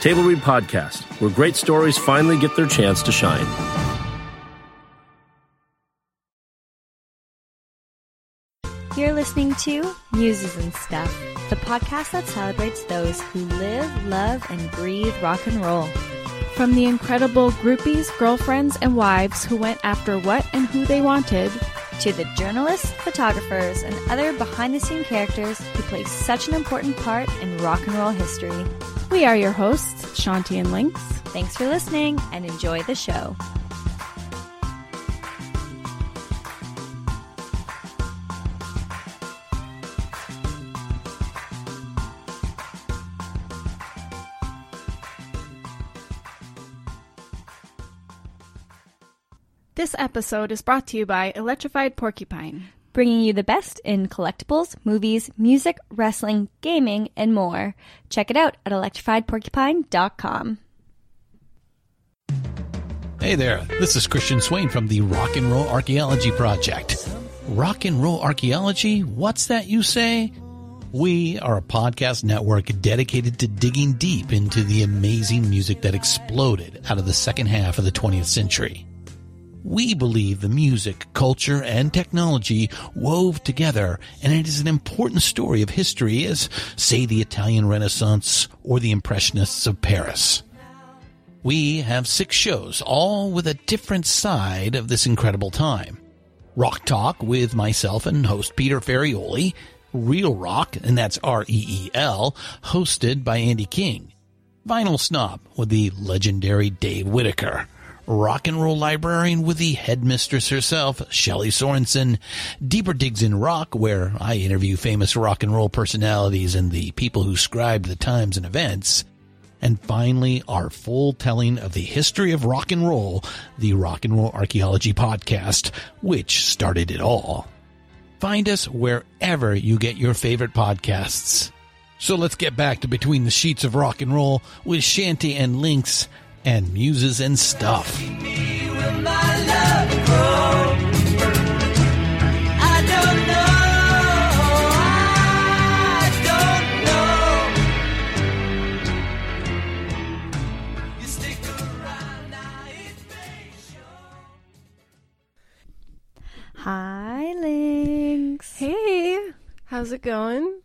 Table Read Podcast, where great stories finally get their chance to shine. You're listening to Muses and Stuff, the podcast that celebrates those who live, love, and breathe rock and roll. From the incredible groupies, girlfriends, and wives who went after what and who they wanted, to the journalists, photographers, and other behind the scene characters who play such an important part in rock and roll history. we are your hosts, Shanti and Lynx. Thanks for listening and enjoy the show. This episode is brought to you by Electrified Porcupine. Bringing you the best in collectibles, movies, music, wrestling, gaming, and more. Check it out at electrifiedporcupine.com. Hey there, this is Christian Swain from the Rock and Roll Archaeology Project. Rock and Roll Archaeology? What's that you say? We are a podcast network dedicated to digging deep into the amazing music that exploded out of the second half of the 20th century. We believe the music, culture, and technology wove together, and it is an important story of history as, say, the Italian Renaissance or the Impressionists of Paris. We have six shows, all with a different side of this incredible time. Rock Talk with myself and host Peter Ferrioli, Reel Rock, and that's R-E-E-L, hosted by Andy King. Vinyl Snob with the legendary Dave Whitaker. Rock and Roll Librarian with the headmistress herself, Shelley Sorensen. Deeper Digs in Rock, where I interview famous rock and roll personalities and the people who scribed the times and events. And finally, our full telling of the history of rock and roll, the Rock and Roll Archaeology Podcast, which started it all. Find us wherever you get your favorite podcasts. So let's get back to Between the Sheets of Rock and Roll with Shanti and Lynx and Muses and Stuff. Hi, Lynx. Hey, how's it going?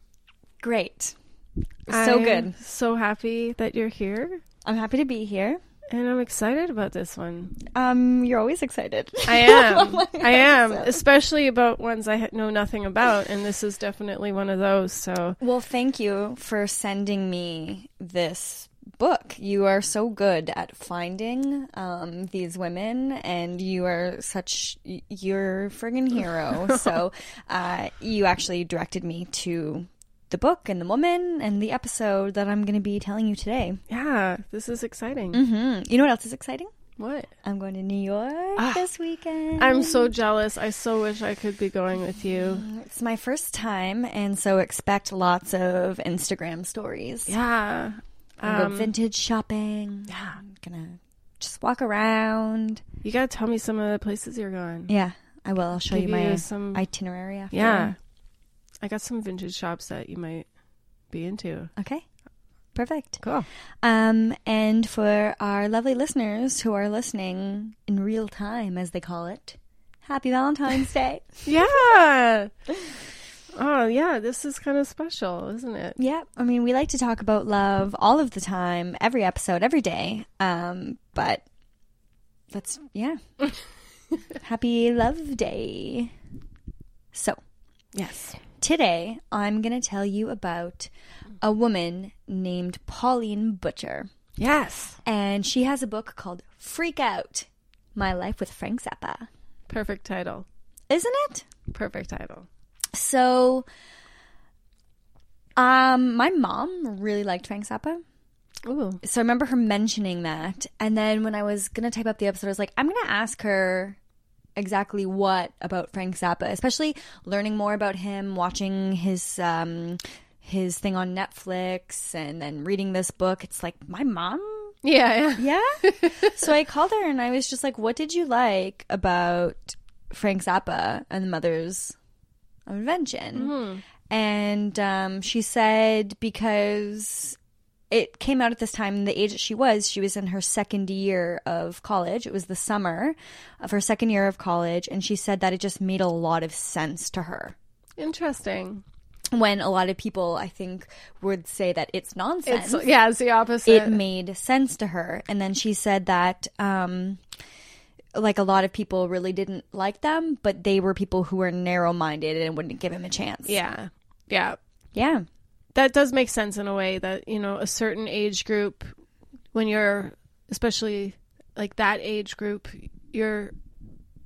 Great. So I'm good. So happy that you're here, I'm happy to be here. and I'm excited about this one. Um, you're always excited. I am. I am, especially about ones I know nothing about, and this is definitely one of those. So, Well, thank you for sending me this book. You are so good at finding um, these women, and you are such you're a friggin' hero. so uh, you actually directed me to the book and the woman and the episode that I'm going to be telling you today. Yeah, this is exciting. hmm You know what else is exciting? What? I'm going to New York Ah, this weekend. I'm so jealous. I so wish I could be going with you. It's my first time, and so expect lots of Instagram stories. Yeah. Um, vintage shopping. yeah. I'm gonna just walk around. You gotta tell me some of the places you're going. Yeah, I will. I'll show Give you my you some- itinerary after. Yeah. I got some vintage shops that you might be into. Okay. Perfect. Cool. Um, and for our lovely listeners who are listening in real time, as they call it, happy Valentine's Day. Yeah. oh, yeah. This is kind of special, isn't it? Yeah, I mean, we like to talk about love all of the time, every episode, every day. Um, but that's yeah. Happy Love Day. So, Yes. Today I'm going to tell you about a woman named Pauline Butcher, Yes. and she has a book called Freak Out: My Life with Frank Zappa. Perfect title. Isn't it? Perfect title. So, um, my mom really liked Frank Zappa. Ooh. so I remember her mentioning that, and then when I was gonna type up the episode, I was like, I'm gonna ask her exactly what about Frank Zappa, especially learning more about him, watching his um his thing on Netflix, and then reading this book. It's like my mom. Yeah, yeah. Yeah. so I called her and I was just like, "What did you like about Frank Zappa and the Mother's Invention?" And um, she said because it came out at this time, the age that she was, she was in her second year of college. It was the summer of her second year of college, and she said that it just made a lot of sense to her. Interesting. When a lot of people, I think, would say that it's nonsense It's yeah, it's the opposite. it made sense to her. And then she said that, um, like a lot of people really didn't like them, but they were people who were narrow minded and wouldn't give him a chance. yeah. Yeah. Yeah. That does make sense in a way that you know a certain age group when you're especially like that age group you're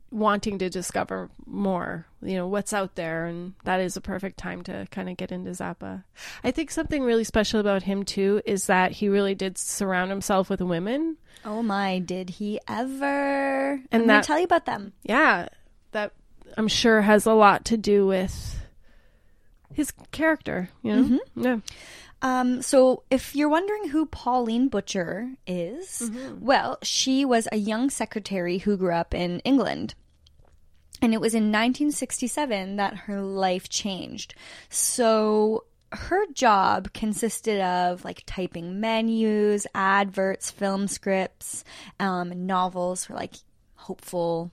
wanting to discover more you know what's out there and that is a perfect time to kind of get into zappa i think something really special about him too is that he really did surround himself with women Oh my, did he ever? And I'm gonna tell you about them. yeah that i'm sure has a lot to do with his character you know yeah Um, so, if you're wondering who Pauline Butcher is, well, she was a young secretary who grew up in England. And it was in 1967 that her life changed. So, her job consisted of like typing menus, adverts, film scripts, um, novels for like hopeful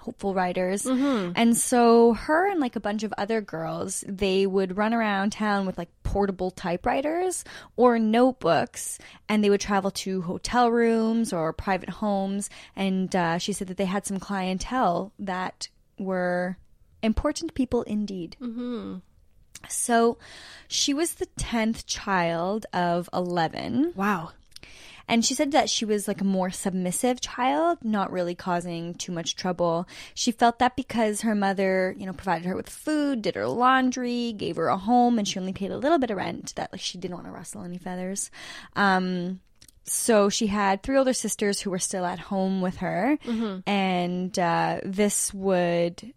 hopeful writers. And so her and like a bunch of other girls, they would run around town with like portable typewriters or notebooks and they would travel to hotel rooms or private homes. And uh, she said that they had some clientele that were important people indeed. So she was the 10th child of 11. wow And she said that she was like a more submissive child, not really causing too much trouble. She felt that because her mother, you know, provided her with food, did her laundry, gave her a home, and she only paid a little bit of rent, that like she didn't want to rustle any feathers. Um, so she had three older sisters who were still at home with her, and uh, this would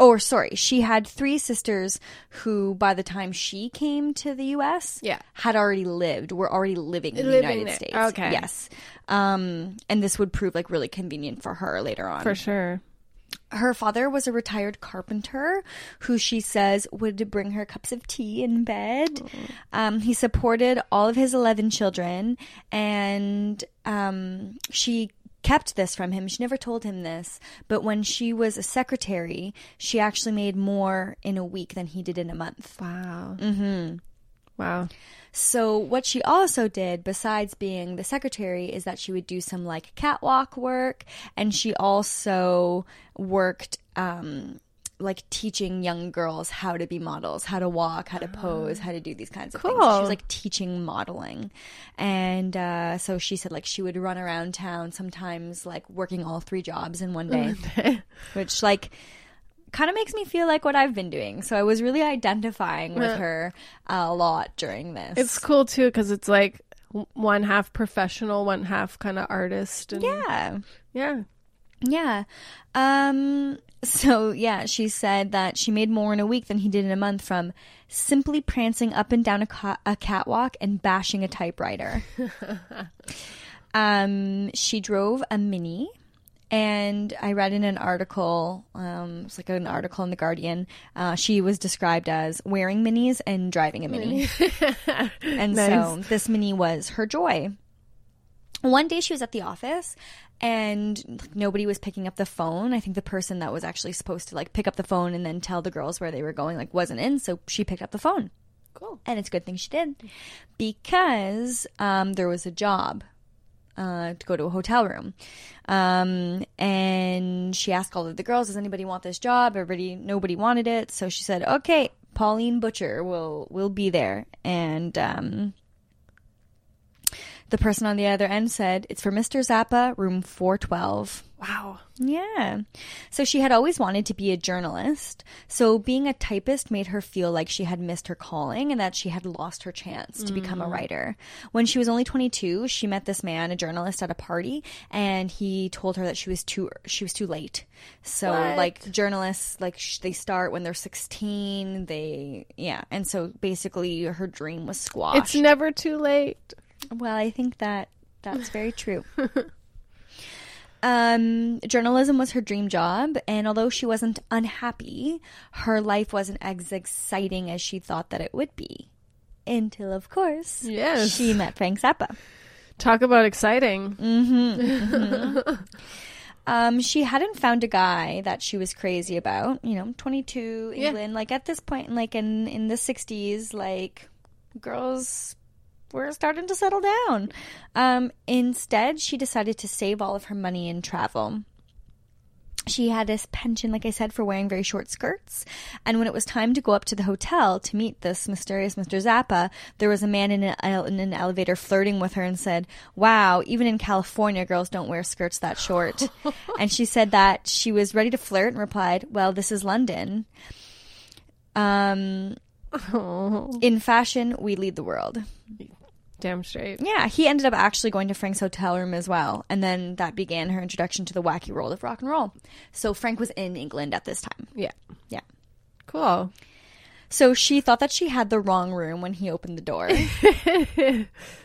or sorry, she had three sisters who, by the time she came to the U.S., Yeah. had already lived, were already living in the United there. States. Okay. yes, um, and this would prove like really convenient for her later on. for sure Her father was a retired carpenter who she says would bring her cups of tea in bed. Um, he supported all of his 11 children, and um, she kept this from him. She never told him this, but when she was a secretary, she actually made more in a week than he did in a month. Wow. Mm-hmm. Wow. So what she also did besides being the secretary is that she would do some like catwalk work and she also worked um like teaching young girls how to be models, how to walk, how to pose, how to do these kinds of things. She was like teaching modeling. And uh, so she said like she would run around town sometimes like working all three jobs in one day, which like kind of makes me feel like what I've been doing. So I was really identifying with her a lot during this. It's cool too because it's like one half professional, one half kind of artist. And yeah. yeah. Yeah. Um so yeah, she said that she made more in a week than he did in a month from simply prancing up and down a, ca- a catwalk and bashing a typewriter. um she drove a mini and I read in an article, um, it's like an article in the Guardian. Uh, she was described as wearing minis and driving a mini, and so this mini was her joy. One day she was at the office and like, nobody was picking up the phone. I think the person that was actually supposed to like pick up the phone and then tell the girls where they were going like wasn't in, so she picked up the phone. Cool. And it's a good thing she did because um, there was a job uh, to go to a hotel room. Um, and she asked all of the girls, "Does anybody want this job?" Everybody, nobody wanted it, so she said, "Okay, Pauline Butcher will will be there." And um, the person on the other end said, "It's for Mr. Zappa, room 412." Wow. Yeah. So she had always wanted to be a journalist. So being a typist made her feel like she had missed her calling and that she had lost her chance to become a mm. writer. When she was only 22, she met this man, a journalist at a party, and he told her that she was too she was too late. So What? like journalists like sh- they start when they're 16, they yeah. And so basically her dream was squashed. It's never too late. Well, I think that that's very true. um, journalism was her dream job, and although she wasn't unhappy, her life wasn't as exciting as she thought that it would be. Until, of course, Yes. she met Frank Zappa. Talk about exciting. Um, she hadn't found a guy that she was crazy about. You know, 22, Yeah. England. Like at this point, like in in the 60s, like girls were starting to settle down. Um, instead, she decided to save all of her money and travel. She had this penchant, like I said, for wearing very short skirts. And when it was time to go up to the hotel to meet this mysterious Mr. Zappa, there was a man in an, in an elevator flirting with her and said, Wow, even in California, girls don't wear skirts that short. and she said that she was ready to flirt and replied, Well, this is London. Um, in fashion, we lead the world. Damn straight. Yeah, he ended up actually going to Frank's hotel room as well, and then that began her introduction to the wacky world of rock and roll. So Frank was in England at this time. Yeah. Yeah. Cool. So she thought that she had the wrong room when he opened the door.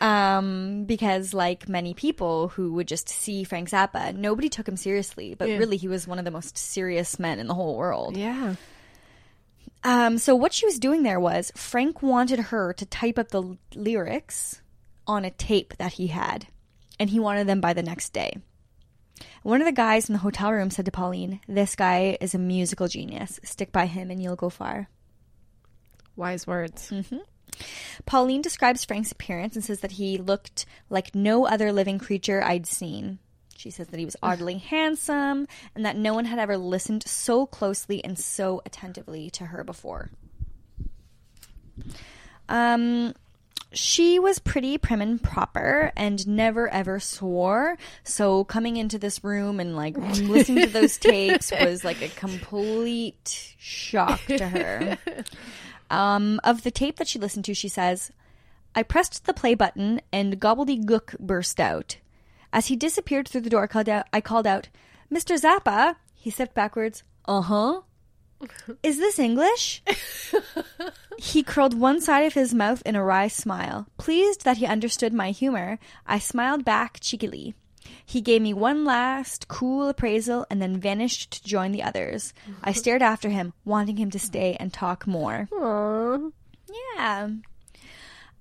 um, because like many people who would just see Frank Zappa, nobody took him seriously, but Yeah. really he was one of the most serious men in the whole world. Yeah. Um, so what she was doing there was Frank wanted her to type up the l- lyrics on a tape that he had, and he wanted them by the next day. One of the guys in the hotel room said to Pauline, "This guy is a musical genius. Stick by him, and you'll go far." Wise words. Pauline describes Frank's appearance and says that he looked like no other living creature I'd seen. She says that he was oddly handsome and that no one had ever listened so closely and so attentively to her before. Um, she was pretty prim and proper and never ever swore. So coming into this room and like listening to those tapes was like a complete shock to her. Um, of the tape that she listened to, she says, I pressed the play button and gobbledygook burst out. As he disappeared through the door, I called out, I called out Mr. Zappa. He stepped backwards. Uh huh. Is this English? he curled one side of his mouth in a wry smile. Pleased that he understood my humor, I smiled back cheekily. He gave me one last cool appraisal and then vanished to join the others. I stared after him, wanting him to stay and talk more. Aww. Yeah.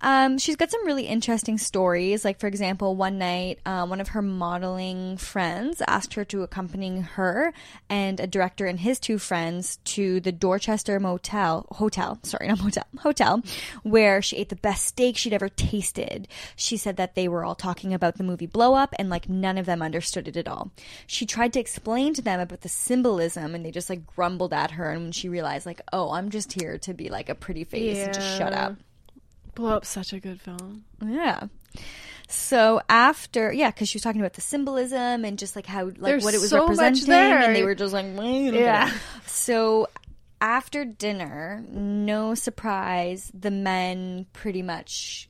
Um, she's got some really interesting stories. Like, for example, one night, uh, one of her modeling friends asked her to accompany her and a director and his two friends to the Dorchester Motel, hotel, sorry, not motel, hotel, where she ate the best steak she'd ever tasted. She said that they were all talking about the movie Blow Up and like none of them understood it at all. She tried to explain to them about the symbolism and they just like grumbled at her. And when she realized, like, oh, I'm just here to be like a pretty face and just shut up. Blow Up such a good film. Yeah. So after, yeah, because she was talking about the symbolism and just like how, like There's what it was so representing, and they were just like, "Well, you don't get Yeah. So after dinner, no surprise, the men pretty much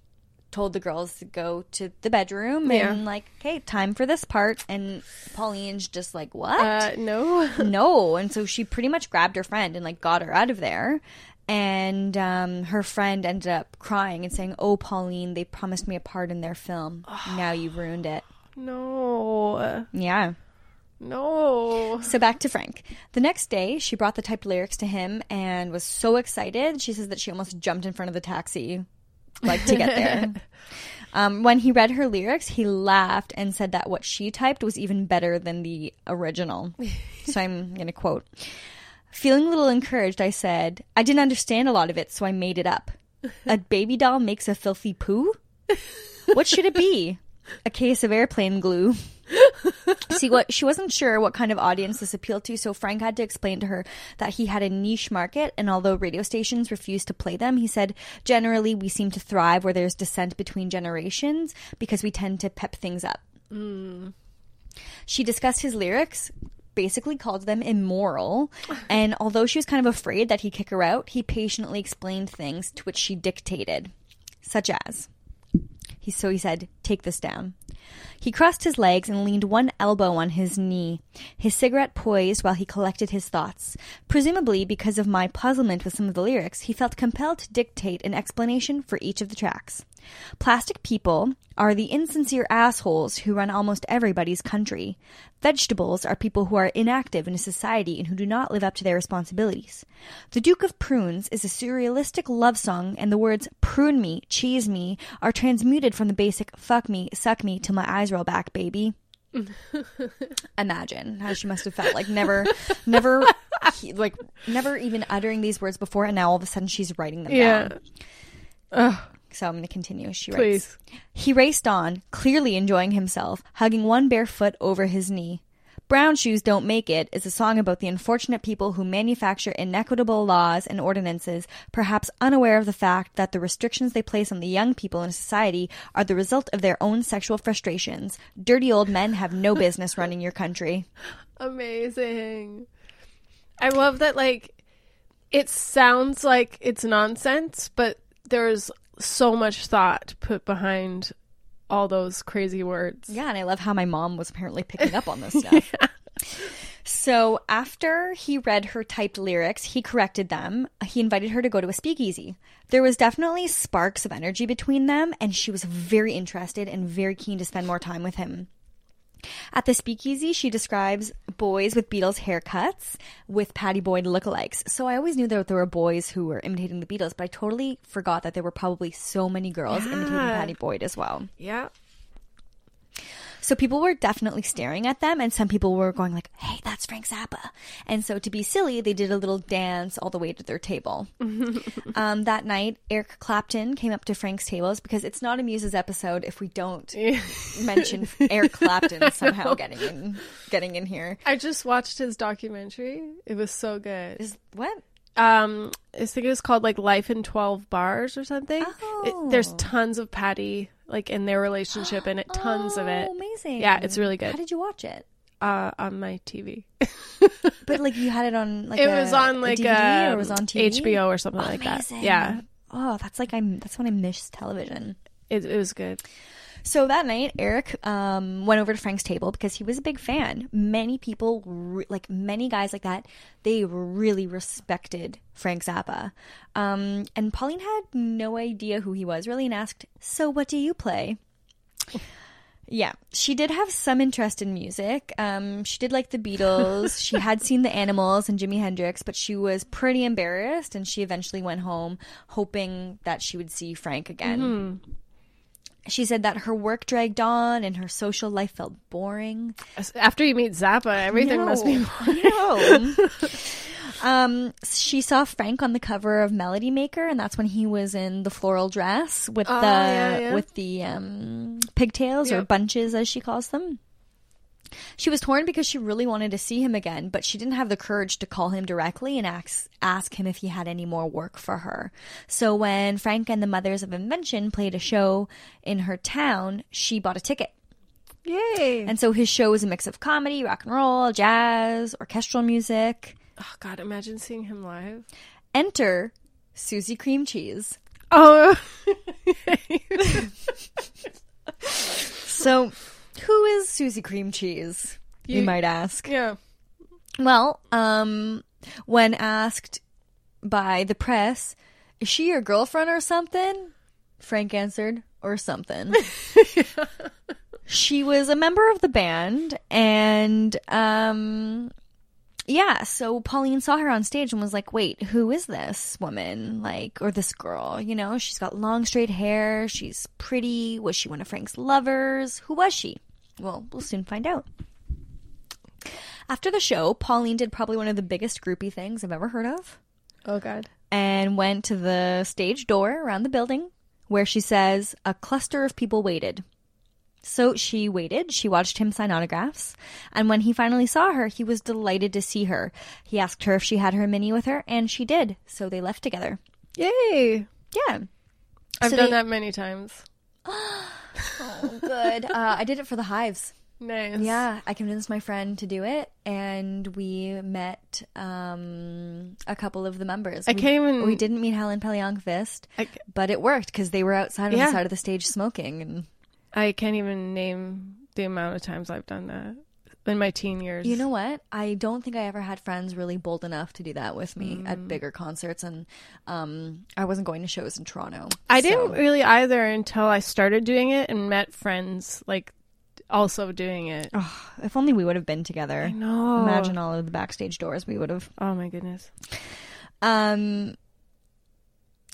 told the girls to go to the bedroom Yeah. and like, okay, time for this part. And Pauline's just like, what? Uh, no. no. And so she pretty much grabbed her friend and like got her out of there. And um, her friend ended up crying and saying, "Oh, Pauline, they promised me a part in their film. now you've ruined it." no. Yeah. No. So back to Frank. The next day, she brought the typed lyrics to him and was so excited. She says that she almost jumped in front of the taxi, like to get there. um, when he read her lyrics, he laughed and said that what she typed was even better than the original. so I'm going to quote. Feeling a little encouraged, I said, I didn't understand a lot of it, so I made it up. A baby doll makes a filthy poo? What should it be? A case of airplane glue. See what she wasn't sure what kind of audience this appealed to, so Frank had to explain to her that he had a niche market, and although radio stations refused to play them, he said generally we seem to thrive where there's dissent between generations because we tend to pep things up. Mm. She discussed his lyrics, basically called them immoral, and although she was kind of afraid that he'd kick her out, he patiently explained things to which she dictated, such as he so he said, "Take this down." He crossed his legs and leaned one elbow on his knee, his cigarette poised while he collected his thoughts. Presumably because of my puzzlement with some of the lyrics, he felt compelled to dictate an explanation for each of the tracks. Plastic people are the insincere assholes who run almost everybody's country. Vegetables are people who are inactive in a society and who do not live up to their responsibilities. The Duke of Prunes is a surrealistic love song, and the words prune me, cheese me are transmuted from the basic fuck me, suck me till my eyes roll back, baby. Imagine how she must have felt like never, never, like never even uttering these words before, and now all of a sudden she's writing them Yeah. down. So I'm going to continue. She writes. Please. He raced on, clearly enjoying himself, hugging one bare foot over his knee. Brown Shoes Don't Make It is a song about the unfortunate people who manufacture inequitable laws and ordinances, perhaps unaware of the fact that the restrictions they place on the young people in society are the result of their own sexual frustrations. Dirty old men have no business running your country. Amazing. I love that like it sounds like it's nonsense, but there's so much thought put behind all those crazy words. Yeah, and I love how my mom was apparently picking up on this stuff. So after he read her typed lyrics, he corrected them. He invited her to go to a speakeasy. There was definitely sparks of energy between them, and she was very interested and very keen to spend more time with him. At the speakeasy, she describes boys with Beatles haircuts with Pattie Boyd lookalikes. So I always knew that there were boys who were imitating the Beatles, but I totally forgot that there were probably so many girls imitating Yeah. Pattie Boyd as well. Yeah. So people were definitely staring at them, and some people were going like, "Hey, that's Frank Zappa." And so to be silly, they did a little dance all the way to their table. um, that night, Eric Clapton came up to Frank's tables because it's not a Muses episode if we don't mention Eric Clapton somehow getting in, getting in here. I just watched his documentary. It was so good. Is what? Um, I think it was called like Life in Twelve Bars or something. It, there's Oh. tons of Pattie like in their relationship and it tons of it. Oh, amazing! Yeah, it's really good. How did you watch it? Uh, on my TV. But like you had it on like it a- was on like a DVD or um, it was on TV? HBO or something like that. Yeah, Oh, that's like I'm. That's when I miss television. it, it was good. So that night, Eric um, went over to Frank's table because he was a big fan. Many people, re- like many guys like that, they really respected Frank Zappa. Um, and Pauline had no idea who he was really and asked, So what do you play? Yeah, she did have some interest in music. Um, she did like the Beatles. she had seen the Animals and Jimi Hendrix, but she was pretty embarrassed, and she eventually went home hoping that she would see Frank again. She said that her work dragged on and her social life felt boring. After you meet Zappa, everything must be. No. um, she saw Frank on the cover of Melody Maker, and that's when he was in the floral dress with the yeah, yeah. with the um, pigtails or bunches, as she calls them. She was torn because she really wanted to see him again, but she didn't have the courage to call him directly and ask ask him if he had any more work for her. So when Frank and the Mothers of Invention played a show in her town, she bought a ticket. Yay! And so his show was a mix of comedy, rock and roll, jazz, orchestral music. oh God, imagine seeing him live. Enter Susie Cream Cheese. Oh, So, who is Susie Cream Cheese? You, You- might ask. yeah. Well, um, when asked by the press, is she your girlfriend or something? Frank answered, or something. She was a member of the band, and um, yeah. So Pauline saw her on stage and was like, "Wait, who is this woman? Like, or this girl? You know, she's got long straight hair. She's pretty. Was she one of Frank's lovers? Who was she? Well, we'll soon find out." After the show, Pauline did probably one of the biggest groupie things I've ever heard of Oh God. and went to the stage door around the building where she says a cluster of people waited. So she waited, she watched him sign autographs, and when he finally saw her, he was delighted to see her. He asked her if she had her mini with her, and she did, so they left together. Yay! Yeah. I've So done they- that many times. Oh, good. uh, I did it for the hives. Nice. Yeah, I convinced my friend to do it, and we met um, a couple of the members. I We- can't even- We didn't meet Howlin' Pelle Almqvist, I, but it worked because they were outside on Yeah. the side of the stage smoking. And I can't even name the amount of times I've done that in my teen years. you know what? I don't think I ever had friends really bold enough to do that with me Mm. at bigger concerts, and um, I wasn't going to shows in Toronto. I so- didn't really either until I started doing it and met friends like also doing it. Oh, if only we would have been together. I know. Imagine all of the backstage doors we would have. Oh my goodness. Um,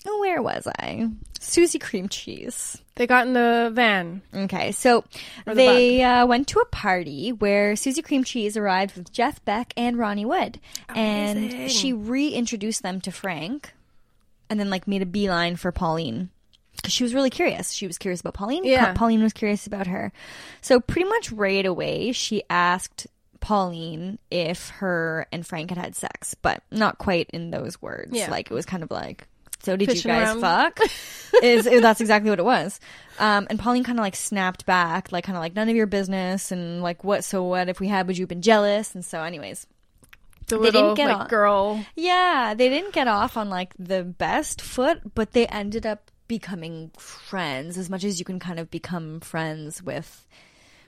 where was I? Susie Cream Cheese. They got in the van. Okay, so the they uh, went to a party where Susie Cream Cheese arrived with Jeff Beck and Ronnie Wood, Amazing. and she reintroduced them to Frank, and then like made a beeline for Pauline because she was really curious. She was curious about Pauline. Yeah. Pauline was curious about her. So pretty much right away, she asked Pauline if her and Frank had had sex, but not quite in those words. Yeah. Like it was kind of like. So did Fishing you guys around. fuck? Is that's exactly what it was. Um, and Pauline kind of like snapped back, like kind of like none of your business, and like what? So what if we had? Would you have been jealous? And so, anyways, The They little didn't get like girl. yeah, they didn't get off on like the best foot, but they ended up becoming friends as much as you can kind of become friends with.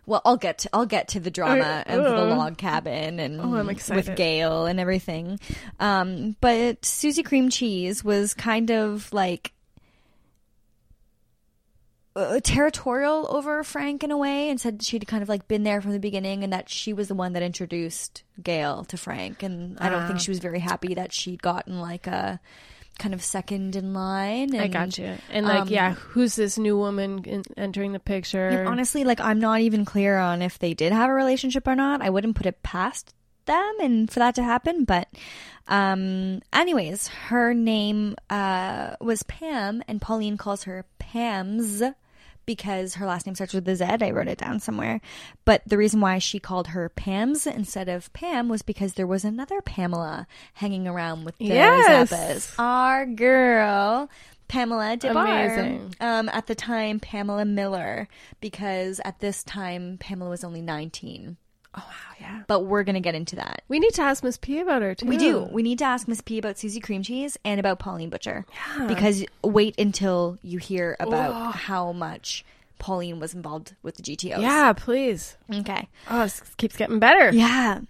Well, I'll get to, I'll get to the drama Uh, of the uh. log cabin and Oh, I'm with excited. Gail and everything. Um, but Susie Cream Cheese was kind of like uh, territorial over Frank in a way and said she'd kind of like been there from the beginning and that she was the one that introduced Gail to Frank and I don't think Ah. she was very happy that she'd gotten like a kind of second in line and I got you. And like, um, yeah, who's this new woman in, entering the picture? and honestly like I'm not even clear on if they did have a relationship or not I wouldn't put it past them and for that to happen but um anyways her name uh was Pam and Pauline calls her Pam's because her last name starts with a Z. I wrote it down somewhere. But the reason why she called her Pam's instead of Pam was because there was another Pamela hanging around with the Yes. Zappas. Our girl, Pamela Des Barres. Amazing. Um, at the time, Pamela Miller, because at this time, Pamela was only 19. Oh wow, yeah. But we're going to get into that. We need to ask Miss P about her too. We do. We need to ask Miss P about Susie Cream Cheese and about Pauline Butcher. Yeah. Because wait until you hear about oh. how much Pauline was involved with the GTOs. Yeah, please. Okay. Oh, this keeps getting better. Yeah.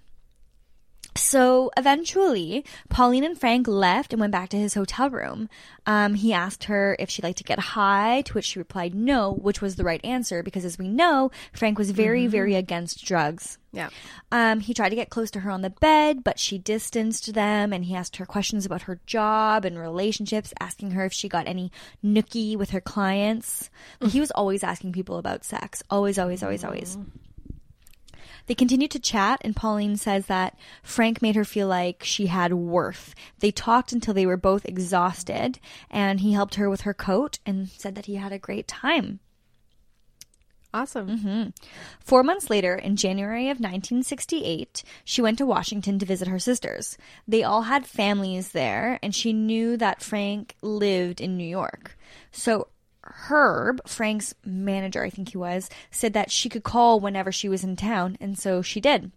So eventually, Pauline and Frank left and went back to his hotel room. Um, he asked her if she'd like to get high, to which she replied no, which was the right answer because, as we know, Frank was very, very against drugs. Yeah. Um, he tried to get close to her on the bed, but she distanced them, and he asked her questions about her job and relationships, asking her if she got any nookie with her clients. he was always asking people about sex. Always, always, always, always. They continued to chat, and Pauline says that Frank made her feel like she had worth. They talked until they were both exhausted, and he helped her with her coat and said that he had a great time. Awesome. Mm-hmm. Four months later, in January of 1968, she went to Washington to visit her sisters. They all had families there, and she knew that Frank lived in New York. So Herb, Frank's manager, I think he was, said that she could call whenever she was in town, and so she did.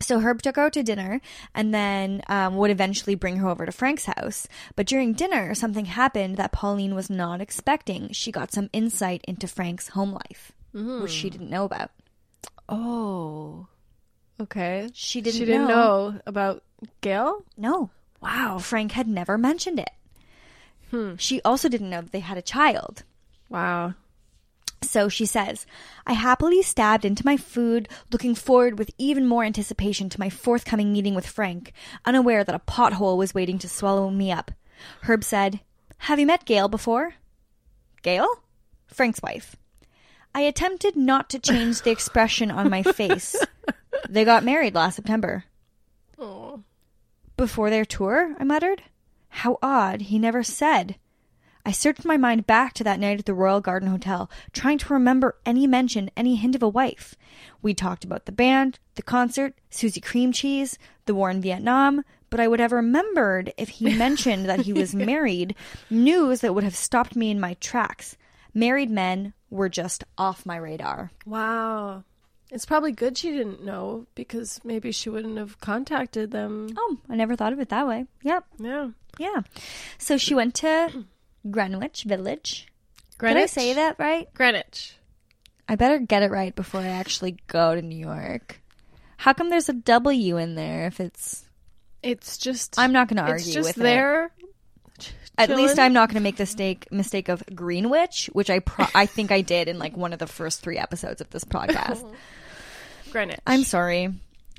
So Herb took her out to dinner and then um, would eventually bring her over to Frank's house. But during dinner, something happened that Pauline was not expecting. She got some insight into Frank's home life, which she didn't know about. Oh. Okay. She didn't, She didn't know. know about Gail? No. Wow. Frank had never mentioned it. Hmm. She also didn't know that they had a child. Wow. So she says, I happily stabbed into my food, looking forward with even more anticipation to my forthcoming meeting with Frank, unaware that a pothole was waiting to swallow me up. Herb said, Have you met Gail before? Gail? Frank's wife. I attempted not to change the expression on my face. They got married last September. Oh. Before their tour? I muttered. How odd, he never said. I searched my mind back to that night at the Royal Garden Hotel, trying to remember any mention, any hint of a wife. We talked about the band, the concert, Susie Cream Cheese, the war in Vietnam, but I would have remembered if he mentioned that he was married, news that would have stopped me in my tracks. Married men were just off my radar. Wow. It's probably good she didn't know because maybe she wouldn't have contacted them. Oh, I never thought of it that way. Yep. Yeah. Yeah. So she went to Greenwich Village. Greenwich? Did I say that right? Greenwich. I better get it right before I actually go to New York. How come there's a W in there if it's It's just. I'm not going to argue with it. there. At least. I'm not going to make the mistake mistake of Greenwich, which I pro- I think I did in like one of the first 3 episodes of this podcast. Greenwich. I'm sorry.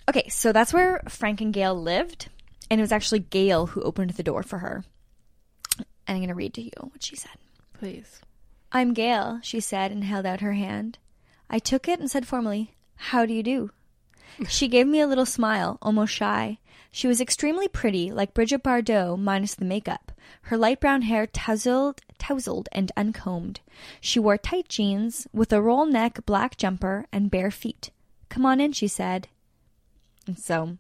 Okay, so that's where Frank and Gail lived, and it was actually Gail who opened the door for her. And I'm going to read to you what she said. Please. I'm Gail, she said and held out her hand. I took it and said formally, How do you do? She gave me a little smile, almost shy. She was extremely pretty, like Brigitte Bardot, minus the makeup. Her light brown hair tousled, tousled and uncombed. She wore tight jeans with a roll neck black jumper and bare feet. Come on in, she said. And so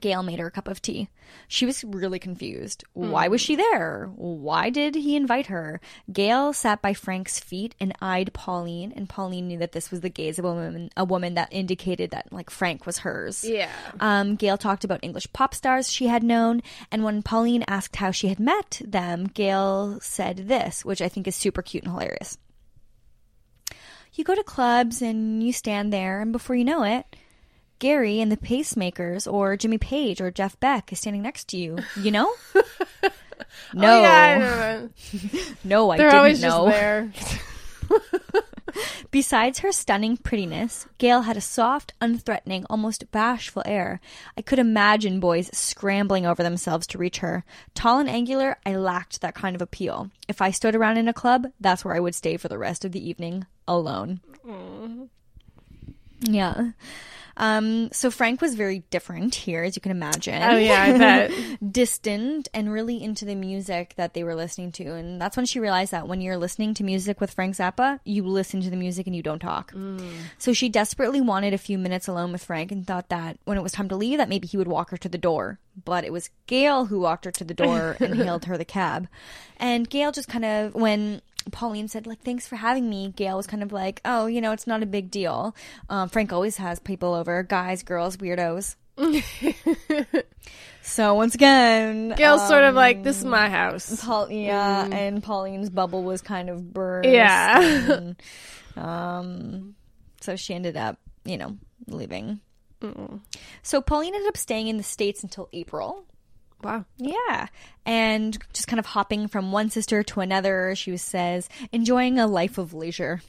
Gail made her a cup of tea. She was really confused. Why was she there? Why did he invite her? Gail sat by Frank's feet and eyed Pauline, and Pauline knew that this was the gaze of a woman, a woman that indicated that like Frank was hers. Yeah. Um, Gail talked about English pop stars she had known, and when Pauline asked how she had met them, Gail said this, which I think is super cute and hilarious. You go to clubs and you stand there, and before you know it, Gerry and the Pacemakers, or Jimmy Page, or Jeff Beck is standing next to you. You know? no, Oh, yeah, I know. no, I They're didn't always know. just there. Besides her stunning prettiness, Gail had a soft, unthreatening, almost bashful air. I could imagine boys scrambling over themselves to reach her. Tall and angular, I lacked that kind of appeal. If I stood around in a club, that's where I would stay for the rest of the evening, alone. Yeah. Um, so Frank was very different here, as you can imagine. Oh, yeah, I bet. distant and really into the music that they were listening to. And that's when she realized that when you're listening to music with Frank Zappa, you listen to the music and you don't talk. So she desperately wanted a few minutes alone with Frank and thought that when it was time to leave, that maybe he would walk her to the door. But it was Gail who walked her to the door and hailed her the cab. And Gail just kind of, when Pauline said, like, thanks for having me. Gail was kind of like, oh, you know, it's not a big deal. Um, Frank always has people over guys, girls, weirdos. so once again, Gail's sort of like, this is my house. Paul, yeah, and Pauline's bubble was kind of burst. Yeah. and, um, so she ended up, you know, leaving. So Pauline ended up staying in the States until April. Wow. Yeah. And just kind of hopping from one sister to another, she says, enjoying a life of leisure.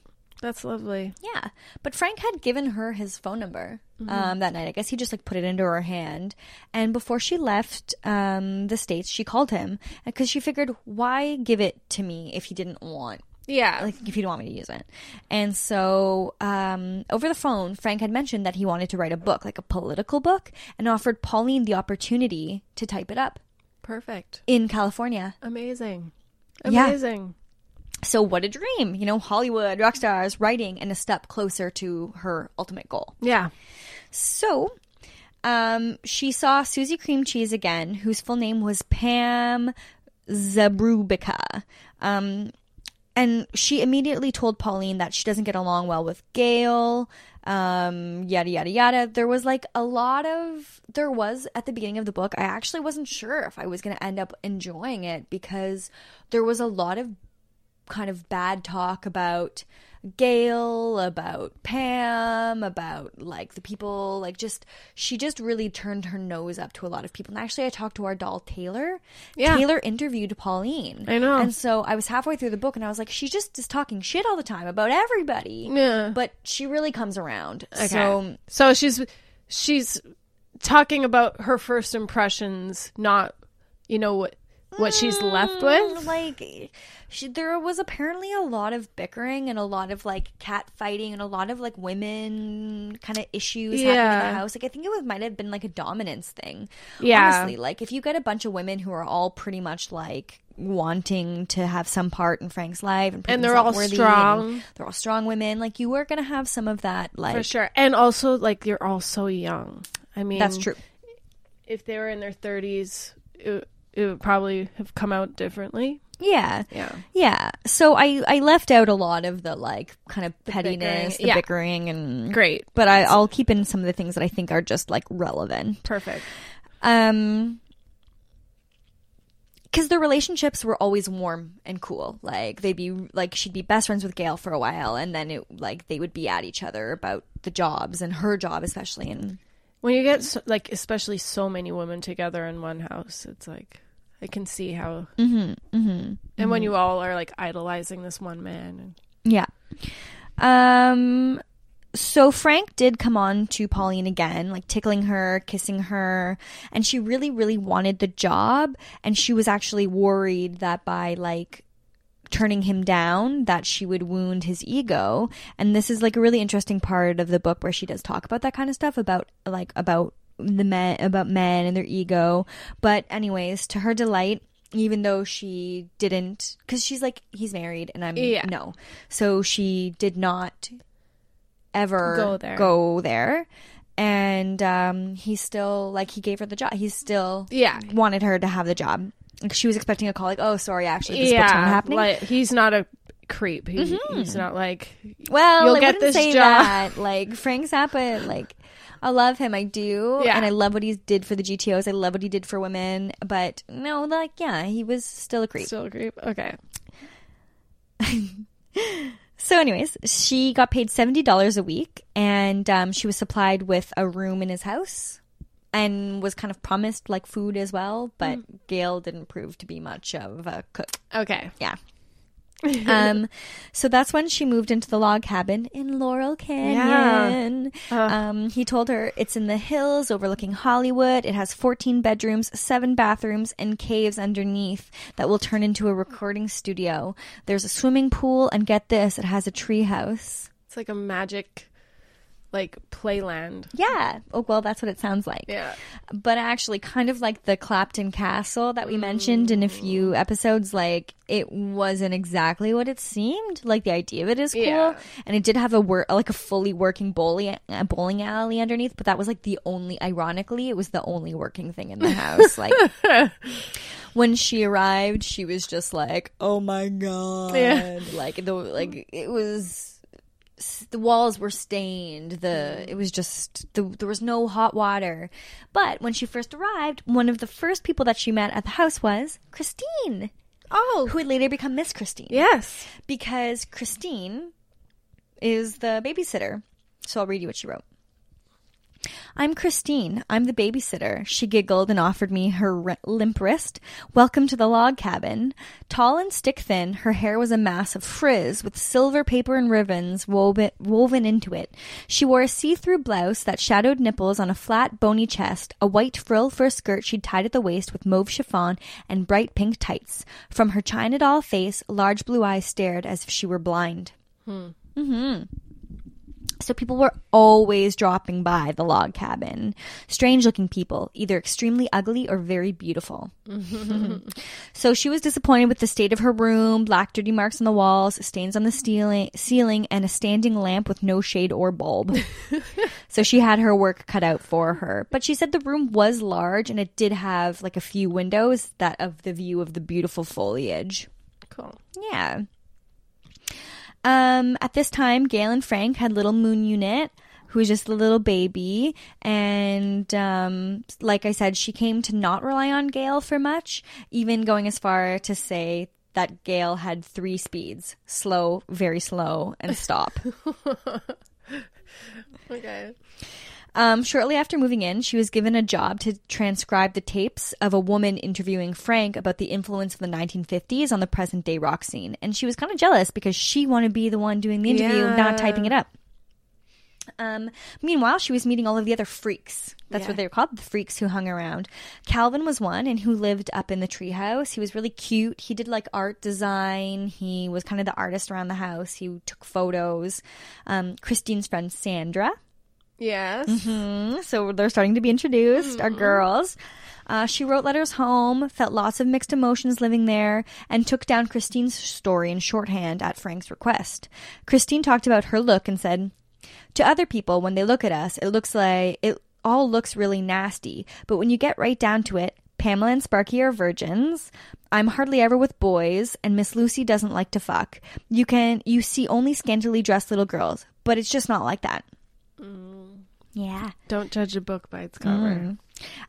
That's lovely. Yeah. But Frank had given her his phone number um, that night. I guess he just like put it into her hand. And before she left um, the States, she called him because she figured, why give it to me if he didn't want Yeah. like if you don't want me to use it. And so um, over the phone, Frank had mentioned that he wanted to write a book, like a political book, and offered Pauline the opportunity to type it up Perfect. in California. Amazing. Yeah. Amazing. So what a dream, you know, Hollywood, rock stars, writing, and a step closer to her ultimate goal. Yeah. So um, she saw Susie Cream Cheese again, whose full name was Pam Zarubica. Um, and she immediately told Pauline that she doesn't get along well with Gail, um, yada, yada, yada. There was like a lot of, there was at the beginning of the book, I actually wasn't sure if I was going to end up enjoying it because there was a lot of kind of bad talk about Gail, about Pam, about like the people, like just she just really turned her nose up to a lot of people. And actually, I talked to our doll Taylor. Yeah. Taylor interviewed Pauline. I know. And so I was halfway through the book, and I was like, she just is talking shit all the time about everybody. Yeah. But she really comes around. Okay. So So she's she's talking about her first impressions, not you know what what she's left hmm, with. like she, there was apparently a lot of bickering and a lot of like cat fighting and a lot of like women kind of issues happening in the house like i think it was might have been like a dominance thing Yeah. honestly like if you get a bunch of women who are all pretty much like wanting to have some part in frank's life and, And they're all strong. they're all strong women like you were gonna have some of that like For sure. And also like you're all so young. I mean that's true If they were in their 30s, it, it would probably have come out differently. yeah Yeah. yeah so i i left out a lot of the like kind of pettiness bickering. the Yeah. bickering and Great. but I, I'll keep in some of the things that I think are just like relevant. Perfect. Um, because their relationships were always warm and cool. Like they'd be like she'd be best friends with Gail for a while, and then it like they would be at each other about the jobs and her job especially. And When you get so, like especially so many women together in one house, it's like I can see how mm-hmm, mm-hmm. and when you all are like idolizing this one man and Yeah. Um so Frank did come on to Pauline again, like tickling her, kissing her, and she really really wanted the job and she was actually worried that by like turning him down that she would wound his ego and this is like a really interesting part of the book where she does talk about that kind of stuff about like about the men about men and their ego but anyways to her delight even though she didn't because she's like he's married and i'm Yeah. no so she did not ever Go there. go there and um he still like he gave her the job he still Yeah. wanted her to have the job like she was expecting a call like oh sorry actually this book's not yeah, happening like he's not a creep. He, He's not like well You'll I get this say job. that like Frank Zappa like I love him I do Yeah. and I love what he did for the GTOs I love what he did for women but no like yeah he was still a creep still a creep. Okay. So, anyways, she got paid seventy dollars a week, and um, she was supplied with a room in his house, and was kind of promised like food as well. But Gail didn't prove to be much of a cook. Okay. Yeah. um, so that's when she moved into the log cabin in Laurel Canyon. Um, he told her it's in the hills overlooking Hollywood. It has 14 bedrooms, seven bathrooms, and caves underneath that will turn into a recording studio. There's a swimming pool, and get this, it has a tree house. It's like a magic like playland. Yeah. Oh, well, that's what it sounds like. Yeah. But actually, kind of like the Clapton Castle that we mm. mentioned in a few episodes, like it wasn't exactly what it seemed. Like the idea of it is cool, Yeah. and it did have a work like a fully working bowling uh, bowling alley underneath. But that was like the only, ironically, it was the only working thing in the house. like when she arrived, she was just like, "Oh my god!" Yeah. Like the like it was the walls were stained the mm. it was just the, there was no hot water. But when she first arrived one of the first people that she met at the house was christine Oh. who would later become miss christine. Yes. because christine is the babysitter. So i'll read you what she wrote I'm Christine. I'm the babysitter. She giggled and offered me her r- limp wrist. Welcome to the log cabin. Tall and stick thin, her hair was a mass of frizz with silver paper and ribbons woven, woven into it. She wore a see through blouse that shadowed nipples on a flat, bony chest, a white frill for a skirt she'd tied at the waist with mauve chiffon, and bright pink tights. From her China doll face, large blue eyes stared as if she were blind. Hmm. Mm-hmm. So people were always dropping by the log cabin. Strange looking people, either extremely ugly or very beautiful. so she was disappointed with the state of her room, black dirty marks on the walls, stains on the ceiling, ceiling and a standing lamp with no shade or bulb. so she had her work cut out for her. But she said the room was large and it did have like a few windows that of the view of the beautiful foliage. Cool. Yeah. Um, at this time, Gail and Frank had little Moon Unit, who was just a little baby. And um, like I said, she came to not rely on Gail for much, even going as far to say that Gail had three speeds slow, very slow, and stop. Okay. Um, shortly after moving in, she was given a job to transcribe the tapes of a woman interviewing Frank about the influence of the 1950s on the present day rock scene. And she was kind of jealous because she wanted to be the one doing the interview, Yeah. not typing it up. Um, meanwhile, she was meeting all of the other freaks. That's Yeah. what they were called, the freaks who hung around. Calvin was one, and who lived up in the treehouse. He was really cute. He did like art design. He was kind of the artist around the house. He took photos. Um, Christine's friend Sandra. Yes. Mm, So they're starting to be introduced, our girls. Uh, she wrote letters home, felt lots of mixed emotions living there, and took down Christine's story in shorthand at Frank's request. Christine talked about her look and said, To other people, when they look at us, it looks like it all looks really nasty, but when you get right down to it, Pamela and Sparky are virgins. I'm hardly ever with boys, and Miss Lucy doesn't like to fuck. You can you see only scantily dressed little girls, but it's just not like that. Yeah. Don't judge a book by its cover. Mm.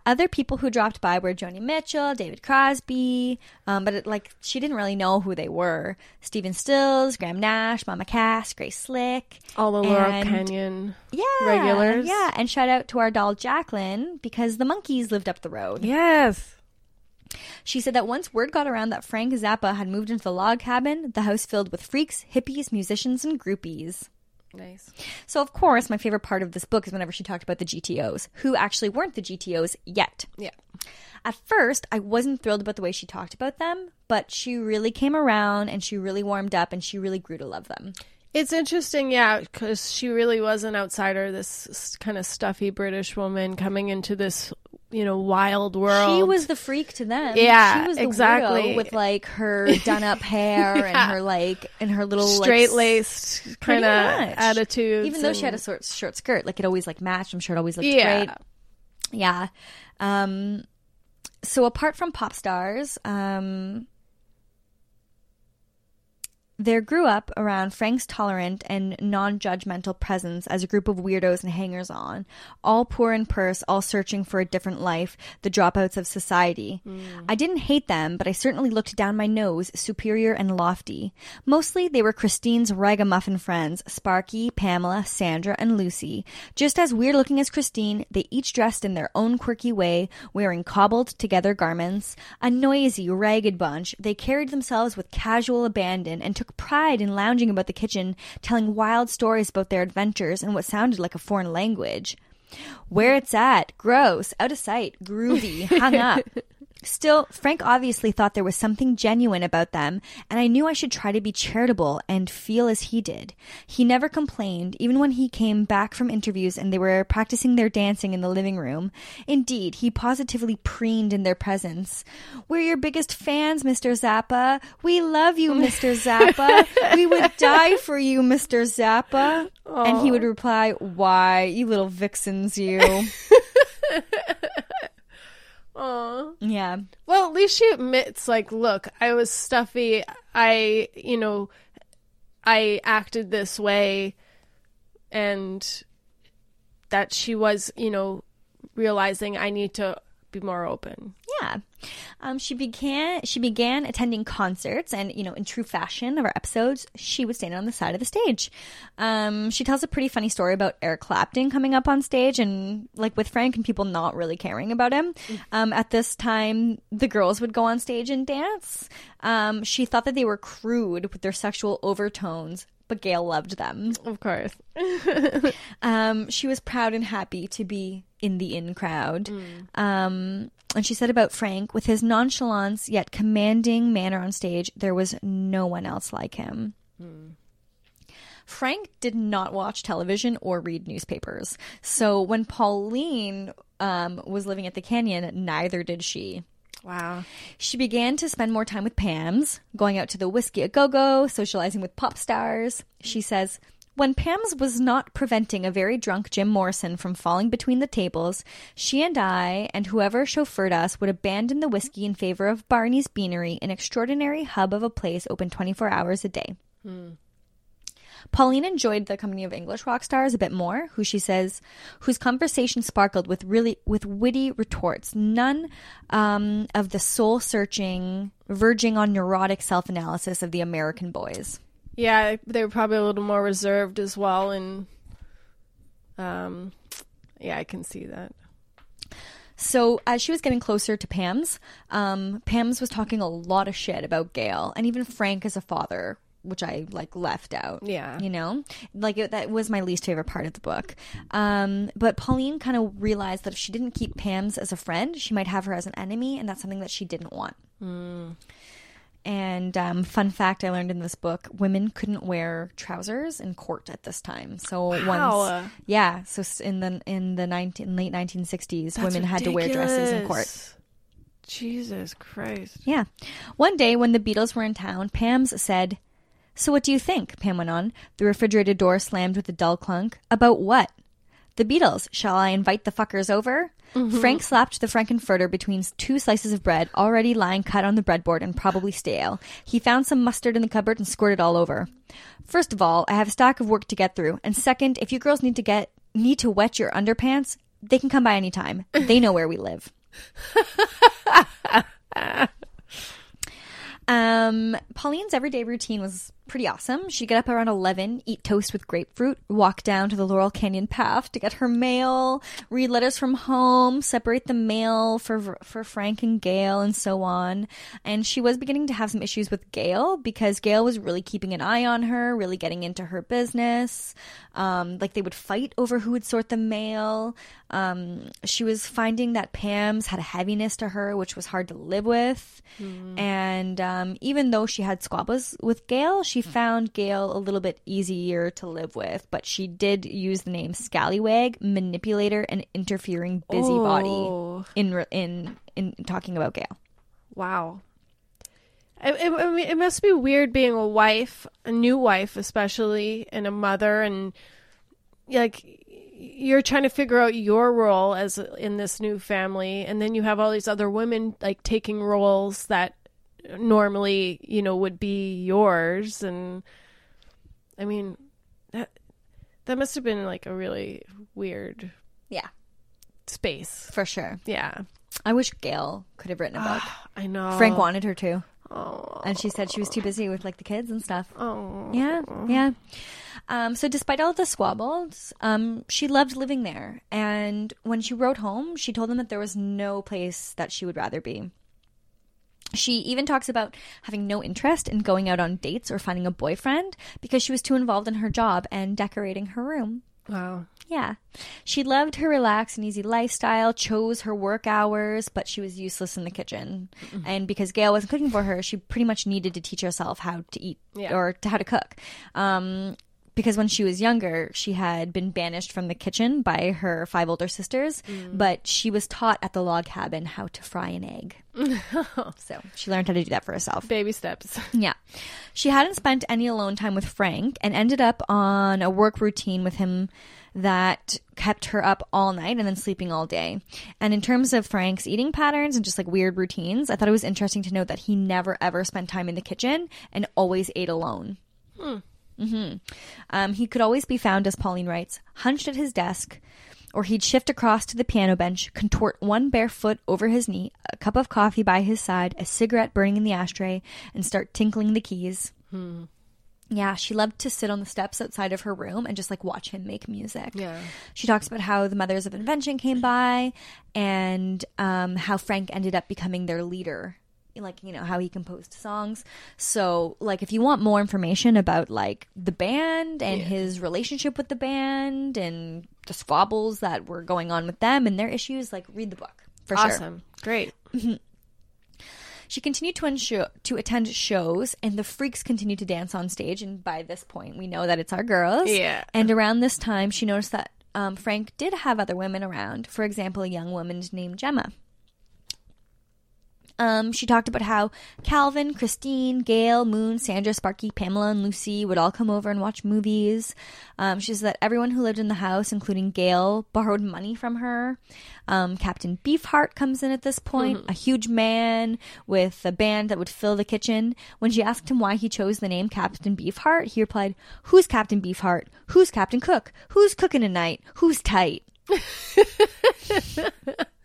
Other people who dropped by were Joni Mitchell, David Crosby, um, but it, like she didn't really know who they were. Stephen Stills, Graham Nash, Mama Cass, Grace Slick. All the Laurel Canyon. Yeah, Regulars. Yeah, and shout out to our doll Jacqueline because the Monkees lived up the road. Yes. She said that once word got around that Frank Zappa had moved into the log cabin, the house filled with freaks, hippies, musicians, and groupies. Nice. So, of course, my favorite part of this book is whenever she talked about the GTOs, who actually weren't the GTOs yet. Yeah. At first, I wasn't thrilled about the way she talked about them, but she really came around and she really warmed up and she really grew to love them. It's interesting, yeah, because she really was an outsider, this kind of stuffy British woman coming into this, you know, wild world. She was the freak to them. Yeah, she was the exactly. with like her done up hair and her like and her little straight laced pretty kind of attitude. Even though she had a short short skirt, like it always like matched. I'm sure it always looked Yeah. great. Yeah. Um, so apart from pop stars, um, there grew up around Frank's tolerant and non judgmental presence as a group of weirdos and hangers on, all poor in purse, all searching for a different life, the dropouts of society. Hmm. I didn't hate them, but I certainly looked down my nose, superior and lofty. Mostly they were Christine's ragamuffin friends, Sparky, Pamela, Sandra, and Lucy. Just as weird looking as Christine, they each dressed in their own quirky way, wearing cobbled together garments. A noisy, ragged bunch, they carried themselves with casual abandon and took pride in lounging about the kitchen, telling wild stories about their adventures in what sounded like a foreign language. Where it's at, gross, out of sight, groovy, hung up. Still, Frank obviously thought there was something genuine about them, and I knew I should try to be charitable and feel as he did. He never complained, even when he came back from interviews and they were practicing their dancing in the living room. Indeed, he positively preened in their presence. We're your biggest fans, Mr. Zappa. We love you, Mr. Zappa. we would die for you, Mr. Zappa. And he would reply, Why, you little vixens, you. Aw. yeah. Well, at least she admits, like, look, I was stuffy. I, you know, I acted this way, and that she was, you know, realizing I need to be more open. Yeah. Um, she began she began attending concerts and you know in true fashion of our episodes she would stand on the side of the stage. Um, she tells a pretty funny story about Eric Clapton coming up on stage and like with Frank and people not really caring about him. Um, at this time the girls would go on stage and dance. Um, she thought that they were crude with their sexual overtones. But Gail loved them. Of course. Um, she was proud and happy to be in the in crowd. Um, and she said about Frank, with his nonchalance yet commanding manner on stage, there was no one else like him. Frank did not watch television or read newspapers. So when Pauline um, was living at the canyon, neither did she. Wow. She began to spend more time with Pam's, going out to the Whiskey a Go Go, socializing with pop stars. She says, When Pam's was not preventing a very drunk Jim Morrison from falling between the tables, she and I and whoever chauffeured us would abandon the whiskey in favor of Barney's Beanery, an extraordinary hub of a place open 24 hours a day. Hmm. Pauline enjoyed the company of English rock stars a bit more, who she says, whose conversation sparkled with really with witty retorts, none um, of the soul searching, verging on neurotic self analysis of the American boys. Yeah, they were probably a little more reserved as well, and um, yeah, I can see that. So as she was getting closer to Pam's, um, Pam's was talking a lot of shit about Gail and even Frank as a father, which I like left out. Yeah. you know, like it, that was my least favorite part of the book. Um, but Pauline kind of realized that if she didn't keep Pam's as a friend, she might have her as an enemy, and that's something that she didn't want. And um, fun fact I learned in this book: women couldn't wear trousers in court at this time. So Wow. once, yeah, so in the in the 19, late nineteen sixties, women had to wear dresses in court. Jesus Christ. Yeah. One day when the Beatles were in town, Pam's said, So what do you think? Pam went on. The refrigerator door slammed with a dull clunk. About what? The Beatles. Shall I invite the fuckers over? Frank slapped the Frankenfurter between two slices of bread, already lying cut on the breadboard and probably stale. He found some mustard in the cupboard and squirted all over. First of all, I have a stack of work to get through, and second, if you girls need to get need to wet your underpants, they can come by any time. They know where we live. Um, Pauline's everyday routine was pretty awesome. She'd get up around 11, eat toast with grapefruit, walk down to the Laurel Canyon path to get her mail, read letters from home, separate the mail for for Frank and Gail and so on. And she was beginning to have some issues with Gail because Gail was really keeping an eye on her, really getting into her business. Um, like they would fight over who would sort the mail. Um, she was finding that Pam's had a heaviness to her, which was hard to live with. And um, even though she had squabbles with Gail, she Mm-hmm. found Gail a little bit easier to live with. But she did use the name scallywag, manipulator, and interfering busybody Oh. in in in talking about Gail. Wow. I, I mean, it must be weird being a wife, a new wife, especially, and a mother, and like you're trying to figure out your role as in this new family, and then you have all these other women like taking roles that normally, you know, would be yours, and I mean that that must have been like a really weird Yeah, space. for sure. Yeah, I wish Gail could have written a book. I know. Frank wanted her to, Oh, and she said she was too busy with like the kids and stuff. oh. Yeah, yeah. Um, so despite all the squabbles, um, she loved living there. And when she wrote home, she told them that there was no place that she would rather be. She even talks about having no interest in going out on dates or finding a boyfriend because she was too involved in her job and decorating her room. Wow. Yeah. She loved her relaxed and easy lifestyle, chose her work hours, but she was useless in the kitchen. And because Gail wasn't cooking for her, she pretty much needed to teach herself how to eat Yeah. or to how to cook. Um, because when she was younger, she had been banished from the kitchen by her five older sisters, but she was taught at the log cabin how to fry an egg. so she learned how to do that for herself. Baby steps. Yeah. She hadn't spent any alone time with Frank and ended up on a work routine with him that kept her up all night and then sleeping all day. And in terms of Frank's eating patterns and just like weird routines, I thought it was interesting to note that he never ever spent time in the kitchen and always ate alone. hmm Um, he could always be found, as Pauline writes, hunched at his desk or he'd shift across to the piano bench, contort one bare foot over his knee, a cup of coffee by his side, a cigarette burning in the ashtray, and start tinkling the keys. Hmm. Yeah, she loved to sit on the steps outside of her room and just like watch him make music. Yeah. She talks about how the Mothers of Invention came by and um, how Frank ended up becoming their leader. Like, you know, how he composed songs. So, like, if you want more information about, like, the band and his relationship with the band and the squabbles that were going on with them and their issues, like, read the book for sure. Awesome. Great. She continued to, unsho- to attend shows, and the freaks continued to dance on stage. And by this point, we know that it's our girls. Yeah. And around this time, she noticed that um, Frank did have other women around. For example, a young woman named Gemma. Um, she talked about how Calvin, Christine, Gail, Moon, Sandra, Sparky, Pamela, and Lucy would all come over and watch movies. Um, she says that everyone who lived in the house, including Gail, borrowed money from her. Um, Captain Beefheart comes in at this point, a huge man with a band that would fill the kitchen. When she asked him why he chose the name Captain Beefheart, he replied, Who's Captain Beefheart? Who's Captain Cook? Who's cooking tonight? Who's tight?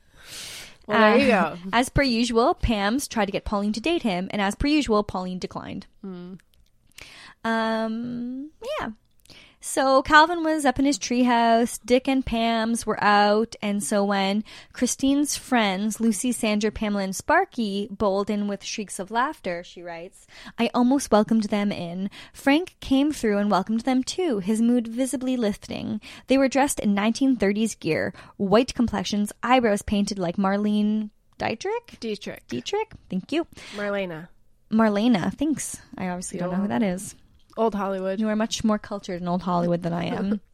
Well, there you Uh, go. As per usual, Pam's tried to get Pauline to date him, and as per usual, Pauline declined. Um, yeah. So Calvin was up in his treehouse. Dick and Pam's were out, and so when Christine's friends, Lucy, Sandra, Pamela, and Sparky, bowled in with shrieks of laughter, she writes, I almost welcomed them in. Frank came through and welcomed them too, his mood visibly lifting. They were dressed in 1930s gear, white complexions, eyebrows painted like Marlene Dietrich. Dietrich. Dietrich, thank you. Marlena. Marlena, thanks. I obviously don't know who that is. Old Hollywood. You are much more cultured in old Hollywood than I am.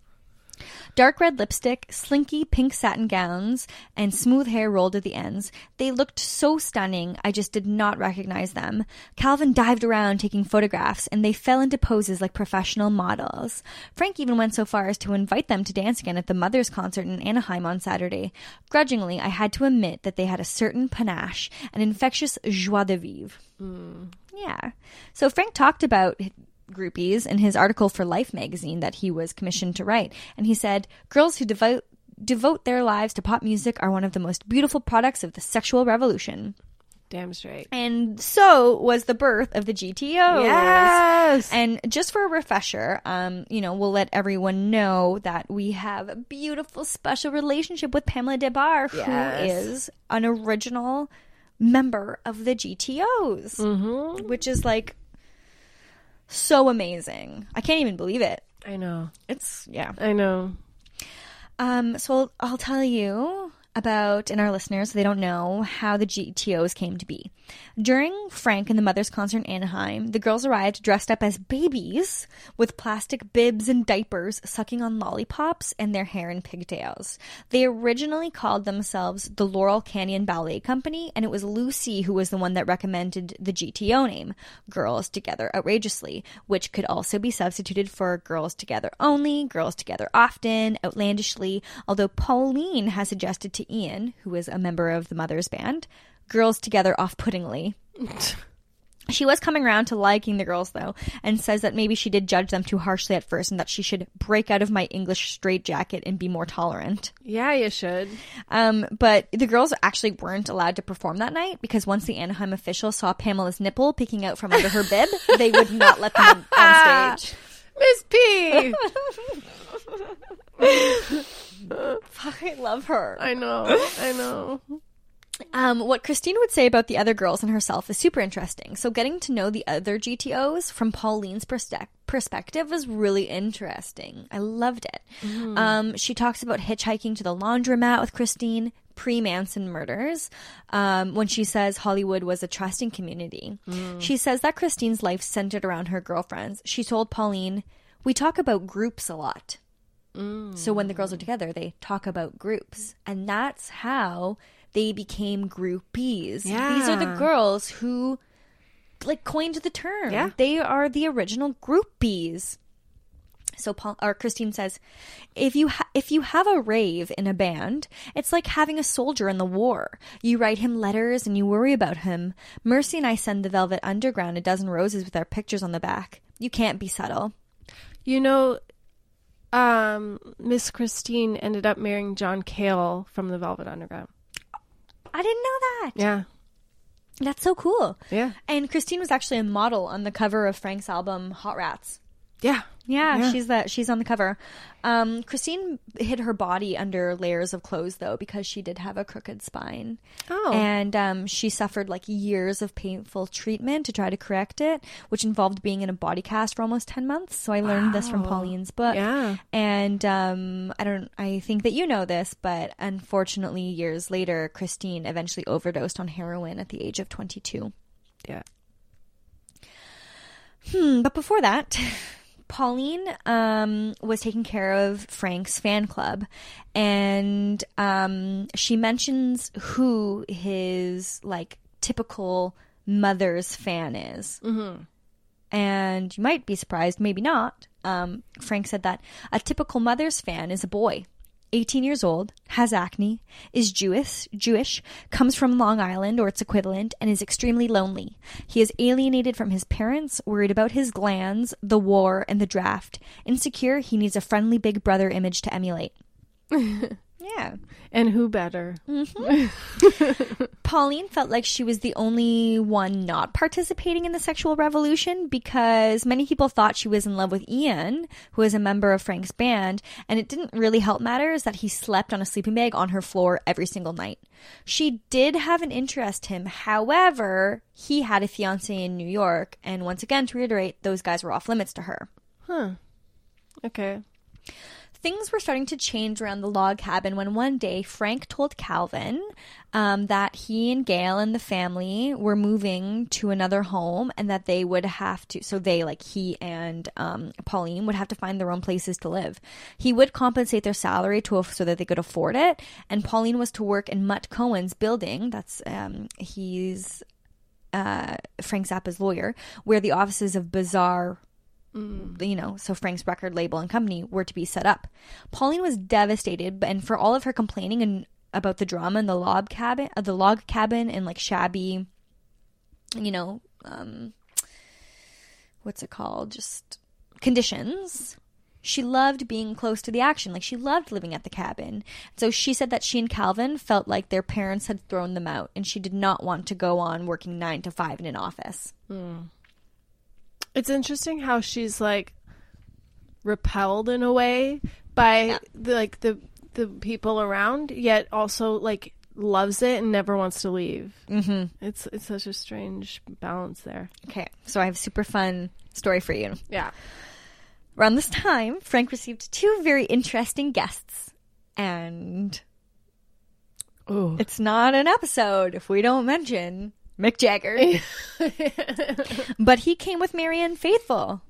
Dark red lipstick, slinky pink satin gowns, and smooth hair rolled at the ends. They looked so stunning, I just did not recognize them. Calvin dived around taking photographs, and they fell into poses like professional models. Frank even went so far as to invite them to dance again at the Mother's concert in Anaheim on Saturday. Grudgingly, I had to admit that they had a certain panache, an infectious joie de vivre. Hmm. Yeah. So Frank talked about groupies in his article for Life magazine that he was commissioned to write, and he said, "Girls who devote devote their lives to pop music are one of the most beautiful products of the sexual revolution." Damn straight. And so was the birth of the GTOs. Yes. And just for a refresher, um, you know, we'll let everyone know that we have a beautiful special relationship with Pamela Des Barres, Yes. who is an original member of the GTOs, Mm-hmm. which is like so amazing. I can't even believe it. I know. It's yeah. I know. Um, so I'll, I'll tell you about, and our listeners, they don't know, how the GTOs came to be. During Frank and the Mother's concert in Anaheim, the girls arrived dressed up as babies with plastic bibs and diapers, sucking on lollipops and their hair in pigtails. They originally called themselves the Laurel Canyon Ballet Company, and it was Lucy who was the one that recommended the GTO name, Girls Together Outrageously, which could also be substituted for Girls Together Only, Girls Together Often, Outlandishly, although Pauline has suggested to Ian, who is a member of the Mother's Band, Girls Together Off Puttingly. She was coming around to liking the girls though, and says that maybe she did judge them too harshly at first and that she should break out of my English straitjacket and be more tolerant. Yeah, you should. Um, but the girls actually weren't allowed to perform that night because once the Anaheim officials saw Pamela's nipple peeking out from under her bib, they would not let them on stage. Miss P. I love her. I know. I know. Um, what Christine would say about the other girls and herself is super interesting. So getting to know the other GTOs from Pauline's perspe- perspective was really interesting. I loved it. Um, she talks about hitchhiking to the laundromat with Christine pre Manson murders um, when she says Hollywood was a trusting community. She says that Christine's life centered around her girlfriends. She told Pauline, We talk about groups a lot. So when the girls are together, they talk about groups. And that's how they became groupies. These are the girls who like coined the term. Yeah. They are the original groupies. So Paul or Christine says, if you ha- if you have a rave in a band, it's like having a soldier in the war. You write him letters and you worry about him. Mercy and I send the Velvet Underground a dozen roses with our pictures on the back. You can't be subtle. You know, um, Miss Christine ended up marrying John Cale from the Velvet Underground. I didn't know that. Yeah. That's so cool. Yeah. And Christine was actually a model on the cover of Frank's album Hot Rats. Yeah. Yeah, Yeah. she's the she's on the cover. Um, Christine hid her body under layers of clothes though because she did have a crooked spine. Oh. And um, she suffered like years of painful treatment to try to correct it, which involved being in a body cast for almost ten months. So I learned this from Pauline's book. Yeah. And um, I don't. I think that you know this, but unfortunately, years later, Christine eventually overdosed on heroin at the age of twenty-two. Yeah. Hmm, but before that, Pauline um, was taking care of Frank's fan club, and um, she mentions who his like typical mother's fan is. Mm-hmm. And you might be surprised, maybe not. Um, Frank said that a typical mother's fan is a boy. 18 years old, has acne, is Jewish, Jewish, comes from Long Island or its equivalent, and is extremely lonely. He is alienated from his parents, worried about his glands, the war, and the draft. Insecure, he needs a friendly big brother image to emulate. yeah. And who better? Mm-hmm. Pauline felt like she was the only one not participating in the sexual revolution because many people thought she was in love with Ian, who is a member of Frank's band, and it didn't really help matters that he slept on a sleeping bag on her floor every single night. She did have an interest in him, however, he had a fiance in New York, and once again, to reiterate, those guys were off limits to her. Huh. Okay. Things were starting to change around the log cabin when one day Frank told Calvin um, that he and Gail and the family were moving to another home and that they would have to, so they, like he and um, Pauline, would have to find their own places to live. He would compensate their salary to so that they could afford it, and Pauline was to work in Mutt Cohen's building. That's um, he's uh, Frank Zappa's lawyer, where the offices of Bizarre you know, so Frank's record label and company were to be set up. Pauline was devastated, and for all of her complaining and about the drama in the log cabin, uh, the log cabin, and like shabby, you know, um, what's it called? Just conditions. She loved being close to the action. Like she loved living at the cabin. So she said that she and Calvin felt like their parents had thrown them out, and she did not want to go on working nine to five in an office. It's interesting how she's like repelled in a way by the, like the the people around, yet also like loves it and never wants to leave. Mm-hmm. It's it's such a strange balance there. Okay, so I have a super fun story for you. Yeah. Around this time, Frank received two very interesting guests. And Oh. it's not an episode if we don't mention Mick Jagger. but he came with Marianne Faithfull.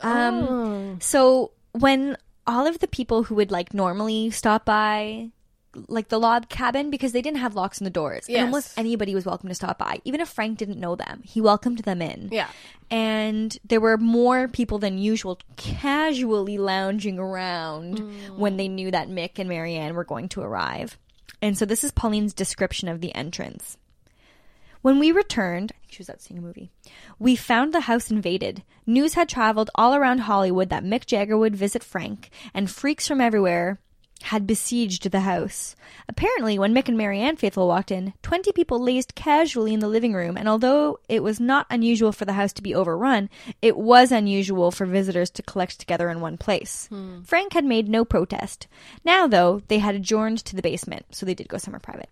Um, Oh. So when all of the people who would like normally stop by like the log cabin because they didn't have locks on the doors and almost anybody was welcome to stop by even if frank didn't know them he welcomed them in Yeah. and there were more people than usual casually lounging around when they knew that mick and marianne were going to arrive and so this is pauline's description of the entrance when we returned, I think she was out seeing a movie, we found the house invaded. News had traveled all around Hollywood that Mick Jagger would visit Frank, and freaks from everywhere had besieged the house. Apparently, when Mick and Marianne Faithfull walked in, 20 people lazed casually in the living room, and although it was not unusual for the house to be overrun, it was unusual for visitors to collect together in one place. Hmm. Frank had made no protest. Now, though, they had adjourned to the basement, so they did go somewhere private.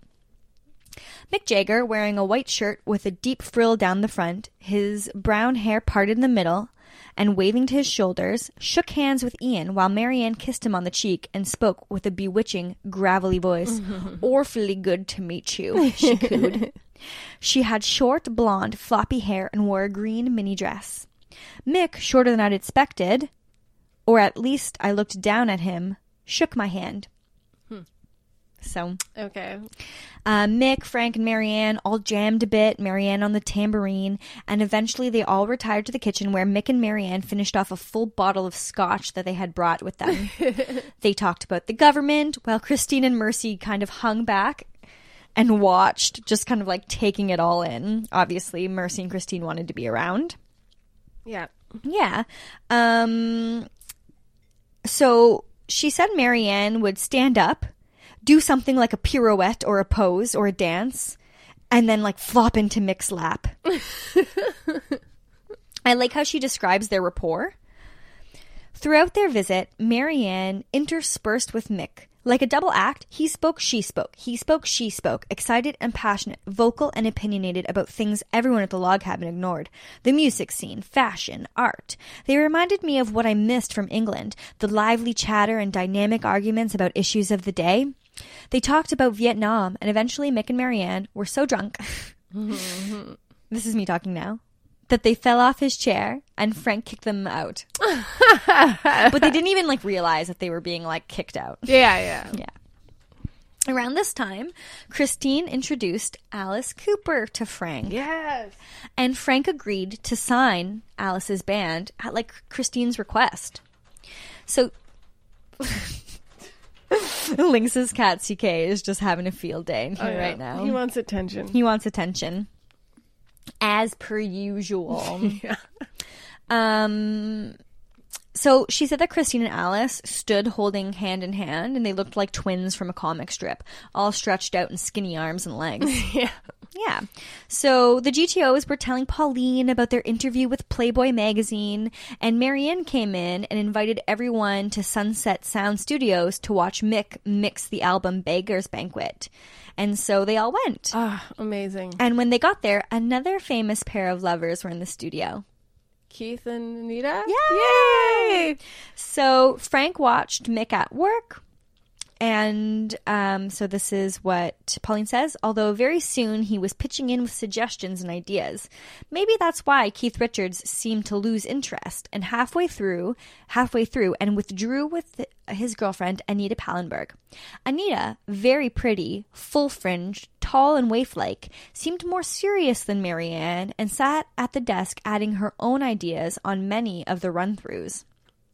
Mick Jagger, wearing a white shirt with a deep frill down the front, his brown hair parted in the middle, and waving to his shoulders, shook hands with Ian while Marianne kissed him on the cheek and spoke with a bewitching, gravelly voice. Awfully good to meet you, she cooed. she had short, blonde, floppy hair and wore a green mini dress. Mick, shorter than I'd expected, or at least I looked down at him, shook my hand. So Okay. uh, Mick, Frank, and Marianne all jammed a bit, Marianne on the tambourine, and eventually they all retired to the kitchen where Mick and Marianne finished off a full bottle of scotch that they had brought with them. they talked about the government, while Christine and Mercy kind of hung back and watched, just kind of like taking it all in. Obviously, Mercy and Christine wanted to be around. Yeah. Yeah. Um so she said Marianne would stand up, do something like a pirouette or a pose or a dance, and then like flop into Mick's lap. I like how she describes their rapport. Throughout their visit, Marianne interspersed with Mick. Like a double act, he spoke, she spoke. He spoke, she spoke. Excited and passionate, vocal and opinionated about things everyone at the log cabin ignored. The music scene, fashion, art. They reminded me of what I missed from England the lively chatter and dynamic arguments about issues of the day. They talked about Vietnam, and eventually Mick and Marianne were so drunk. this is me talking now. That they fell off his chair and Frank kicked them out. but they didn't even like realize that they were being like kicked out. Yeah, yeah. Yeah. Around this time, Christine introduced Alice Cooper to Frank. Yes. And Frank agreed to sign Alice's band at like Christine's request. So Lynx's cat CK is just having a field day in here oh, right now. He wants attention. He wants attention. As per usual. yeah. Um so she said that Christine and Alice stood holding hand in hand and they looked like twins from a comic strip, all stretched out in skinny arms and legs. Yeah. Yeah. So the GTOs were telling Pauline about their interview with Playboy magazine, and Marianne came in and invited everyone to Sunset Sound Studios to watch Mick mix the album Beggar's Banquet. And so they all went. Ah, amazing. And when they got there, another famous pair of lovers were in the studio. Keith and Anita? Yay! Yay! So Frank watched Mick at work. And um, so this is what Pauline says. Although very soon he was pitching in with suggestions and ideas. Maybe that's why Keith Richards seemed to lose interest and halfway through, halfway through, and withdrew with his girlfriend Anita Pallenberg. Anita, very pretty, full fringed, tall and waif-like, seemed more serious than Marianne and sat at the desk adding her own ideas on many of the run-throughs.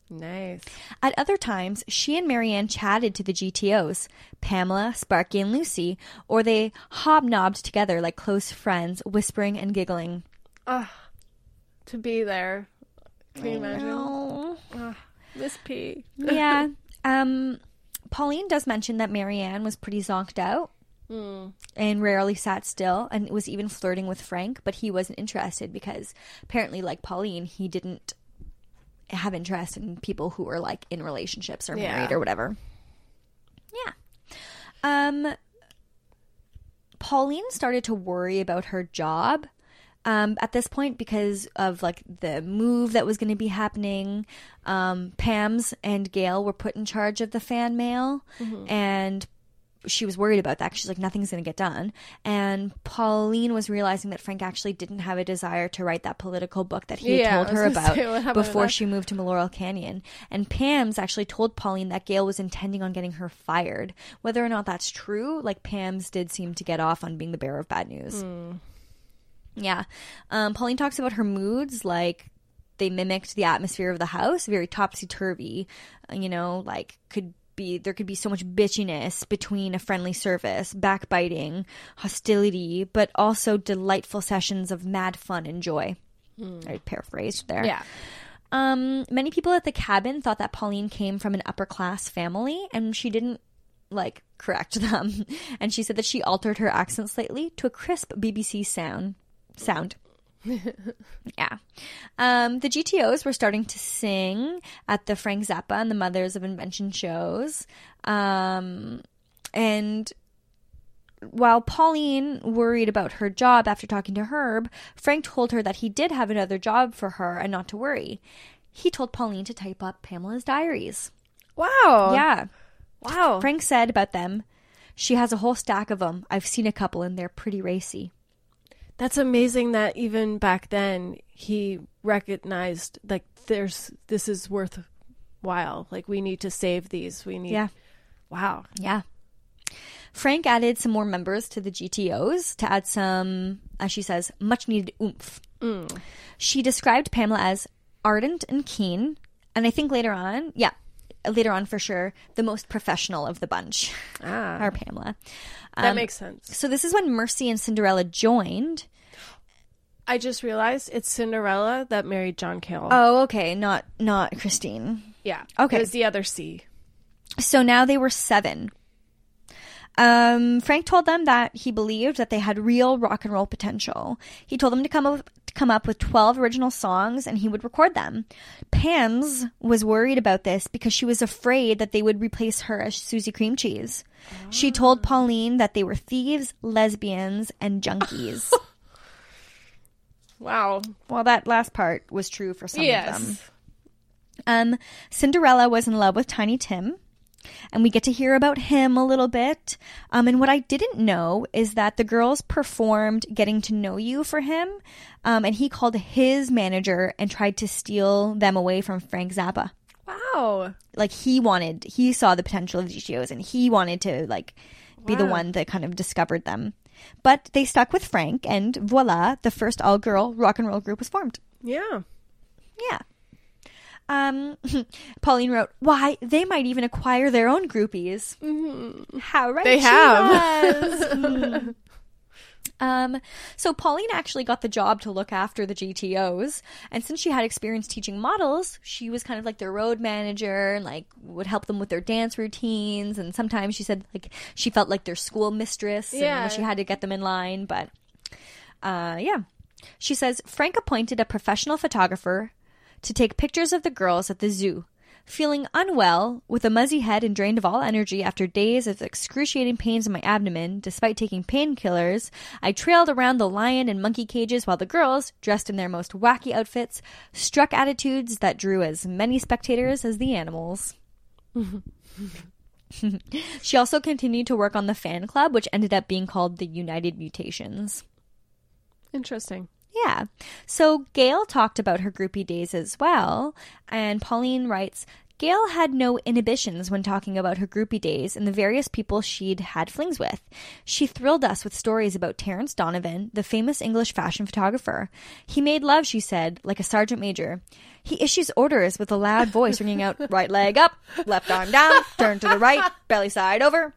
Nice. At other times, she and Marianne chatted to the GTOs, Pamela, Sparky, and Lucy, or they hobnobbed together like close friends, whispering and giggling. To be there. Can you imagine? Oh. Miss P. yeah. Um, Pauline does mention that Marianne was pretty zonked out and rarely sat still and was even flirting with Frank, but he wasn't interested because apparently, like Pauline, he didn't have interest in people who are like in relationships or married Yeah. or whatever. Yeah. Um Pauline started to worry about her job um, at this point because of like the move that was going to be happening. Um, Pam's and Gail were put in charge of the fan mail, and she was worried about that 'cause she's like, nothing's going to get done. And Pauline was realizing that Frank actually didn't have a desire to write that political book that he Yeah, told her about say, what happened to before she moved to Laurel Canyon. And Pam's actually told Pauline that Gail was intending on getting her fired. Whether or not that's true, like Pam's did seem to get off on being the bearer of bad news. Yeah. Um, Pauline talks about her moods, like they mimicked the atmosphere of the house, very topsy turvy. You know, like could be there could be so much bitchiness between a friendly service, backbiting, hostility, but also delightful sessions of mad fun and joy. I paraphrased there. Yeah. Um, many people at the cabin thought that Pauline came from an upper class family, and she didn't like correct them. And she said that she altered her accent slightly to a crisp BBC sound. Sound. Yeah. Um, the GTOs were starting to sing at the Frank Zappa and the Mothers of Invention shows. Um, and while Pauline worried about her job after talking to Herb, Frank told her that he did have another job for her and not to worry. He told Pauline to type up Pamela's diaries. Wow. Yeah. Wow. Frank said about them, she has a whole stack of them. I've seen a couple and they're pretty racy. That's amazing that even back then he recognized like there's this is worthwhile. Like we need to save these. We need Yeah. Wow. Yeah. Frank added some more members to the GTOs to add some, as she says, much needed oomph. She described Pamela as ardent and keen, and I think later on, yeah, later on for sure, the most professional of the bunch, Ah. our Pamela. That Um, makes sense. So this is when Mercy and Cinderella joined. I just realized it's Cinderella that married John Cale. Oh, okay, not not Christine. Yeah. Okay. It was the other C. So now they were seven. Um, Frank told them that he believed that they had real rock and roll potential. He told them to come up to come up with 12 original songs and he would record them. Pam's was worried about this because she was afraid that they would replace her as Suzy Creamcheese. She told Pauline that they were thieves, lesbians, and junkies. Wow. well, that last part was true for some of them. Um, Cinderella was in love with Tiny Tim, and we get to hear about him a little bit. Um, and what I didn't know is that the girls performed "Getting to Know You" for him, um, and he called his manager and tried to steal them away from Frank Zappa. Wow. Like he wanted, he saw the potential of these GTOs, and he wanted to like be the one that kind of discovered them. But they stuck with Frank, and voila, the first all-girl rock and roll group was formed. Yeah. Yeah. Um, Pauline wrote, "Why they might even acquire their own groupies." How right They she have. Mm. Um, so Pauline actually got the job to look after the GTOs, and since she had experience teaching models, she was kind of like their road manager and like would help them with their dance routines. And sometimes she said like she felt like their school mistress, Yeah. and she had to get them in line. But uh, yeah, she says Frank appointed a professional photographer to take pictures of the girls at the zoo. Feeling unwell, with a muzzy head and drained of all energy after days of excruciating pains in my abdomen, despite taking painkillers, I trailed around the lion and monkey cages while the girls, dressed in their most wacky outfits, struck attitudes that drew as many spectators as the animals. she also continued to work on the fan club, which ended up being called the United Mutations. Interesting. Yeah. So Gail talked about her groupie days as well. And Pauline writes Gail had no inhibitions when talking about her groupie days and the various people she'd had flings with. She thrilled us with stories about Terence Donovan, the famous English fashion photographer. He made love, she said, like a sergeant major. He issues orders with a loud voice ringing out right leg up, left arm down, turn to the right, belly side over.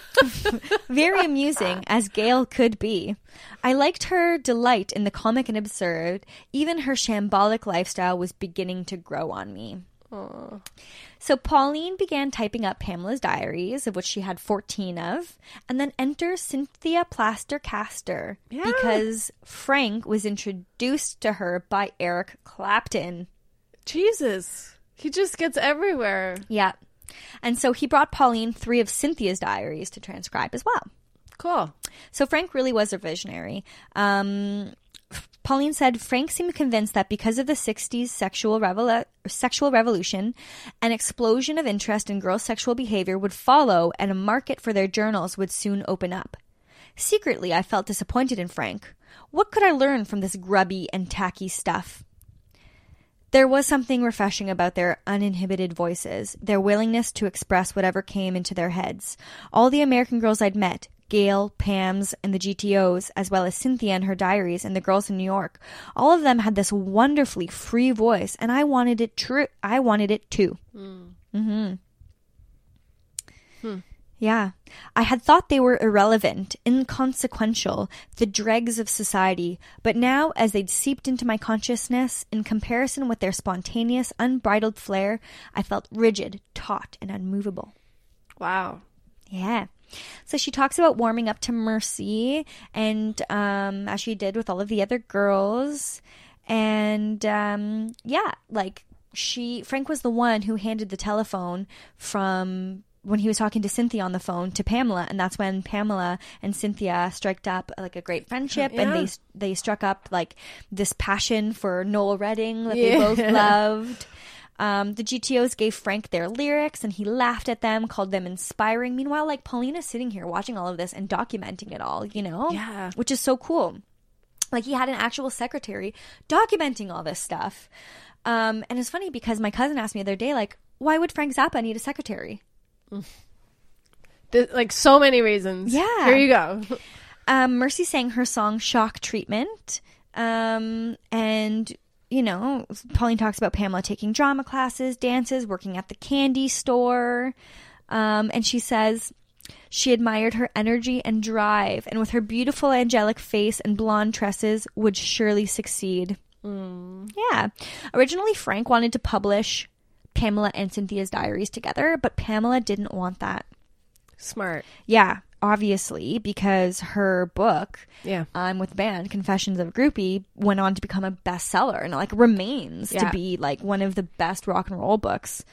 Very amusing, as Gail could be. I liked her delight in the comic and absurd. Even her shambolic lifestyle was beginning to grow on me. So Pauline began typing up Pamela's diaries, of which she had 14 of, and then enter Cynthia Plaster Caster because Frank was introduced to her by Eric Clapton. Jesus. He just gets everywhere. Yeah. And so he brought Pauline three of Cynthia's diaries to transcribe as well. Cool. So Frank really was a visionary. Um, Pauline said Frank seemed convinced that because of the 60s sexual, revol- sexual revolution, an explosion of interest in girls' sexual behavior would follow and a market for their journals would soon open up. Secretly, I felt disappointed in Frank. What could I learn from this grubby and tacky stuff? There was something refreshing about their uninhibited voices, their willingness to express whatever came into their heads. All the American girls I'd met, Gail, Pam's, and the GTOs, as well as Cynthia and her diaries and the girls in New York, all of them had this wonderfully free voice, and I wanted it true. I wanted it too. Mm-hmm. Yeah. I had thought they were irrelevant, inconsequential, the dregs of society, but now, as they'd seeped into my consciousness, in comparison with their spontaneous, unbridled flair, I felt rigid, taut, and unmovable. Wow. Yeah. So she talks about warming up to Mercy, and um, as she did with all of the other girls. And um, yeah, like she, Frank was the one who handed the telephone from when he was talking to Cynthia on the phone to Pamela, and that's when Pamela and Cynthia struck up like a great friendship, and they they struck up like this passion for Noel Redding that Yeah. they both loved. Um, the GTOs gave Frank their lyrics and he laughed at them, called them inspiring. Meanwhile, like Paulina's sitting here watching all of this and documenting it all, you know? Yeah. Which is so cool. Like he had an actual secretary documenting all this stuff. Um, and it's funny because my cousin asked me the other day, like, why would Frank Zappa need a secretary? Th- like so many reasons. Yeah. Here you go. um, Mercy sang her song Shock Treatment. Um, and, you know, Pauline talks about Pamela taking drama classes, dances, working at the candy store. Um, and she says she admired her energy and drive, and with her beautiful angelic face and blonde tresses, would surely succeed. Yeah. Originally, Frank wanted to publish Pamela and Cynthia's diaries together, but Pamela didn't want that. Smart. Yeah, obviously, because her book, Yeah. I'm um, with the band Confessions of a Groupie, went on to become a bestseller and like remains Yeah. to be like one of the best rock and roll books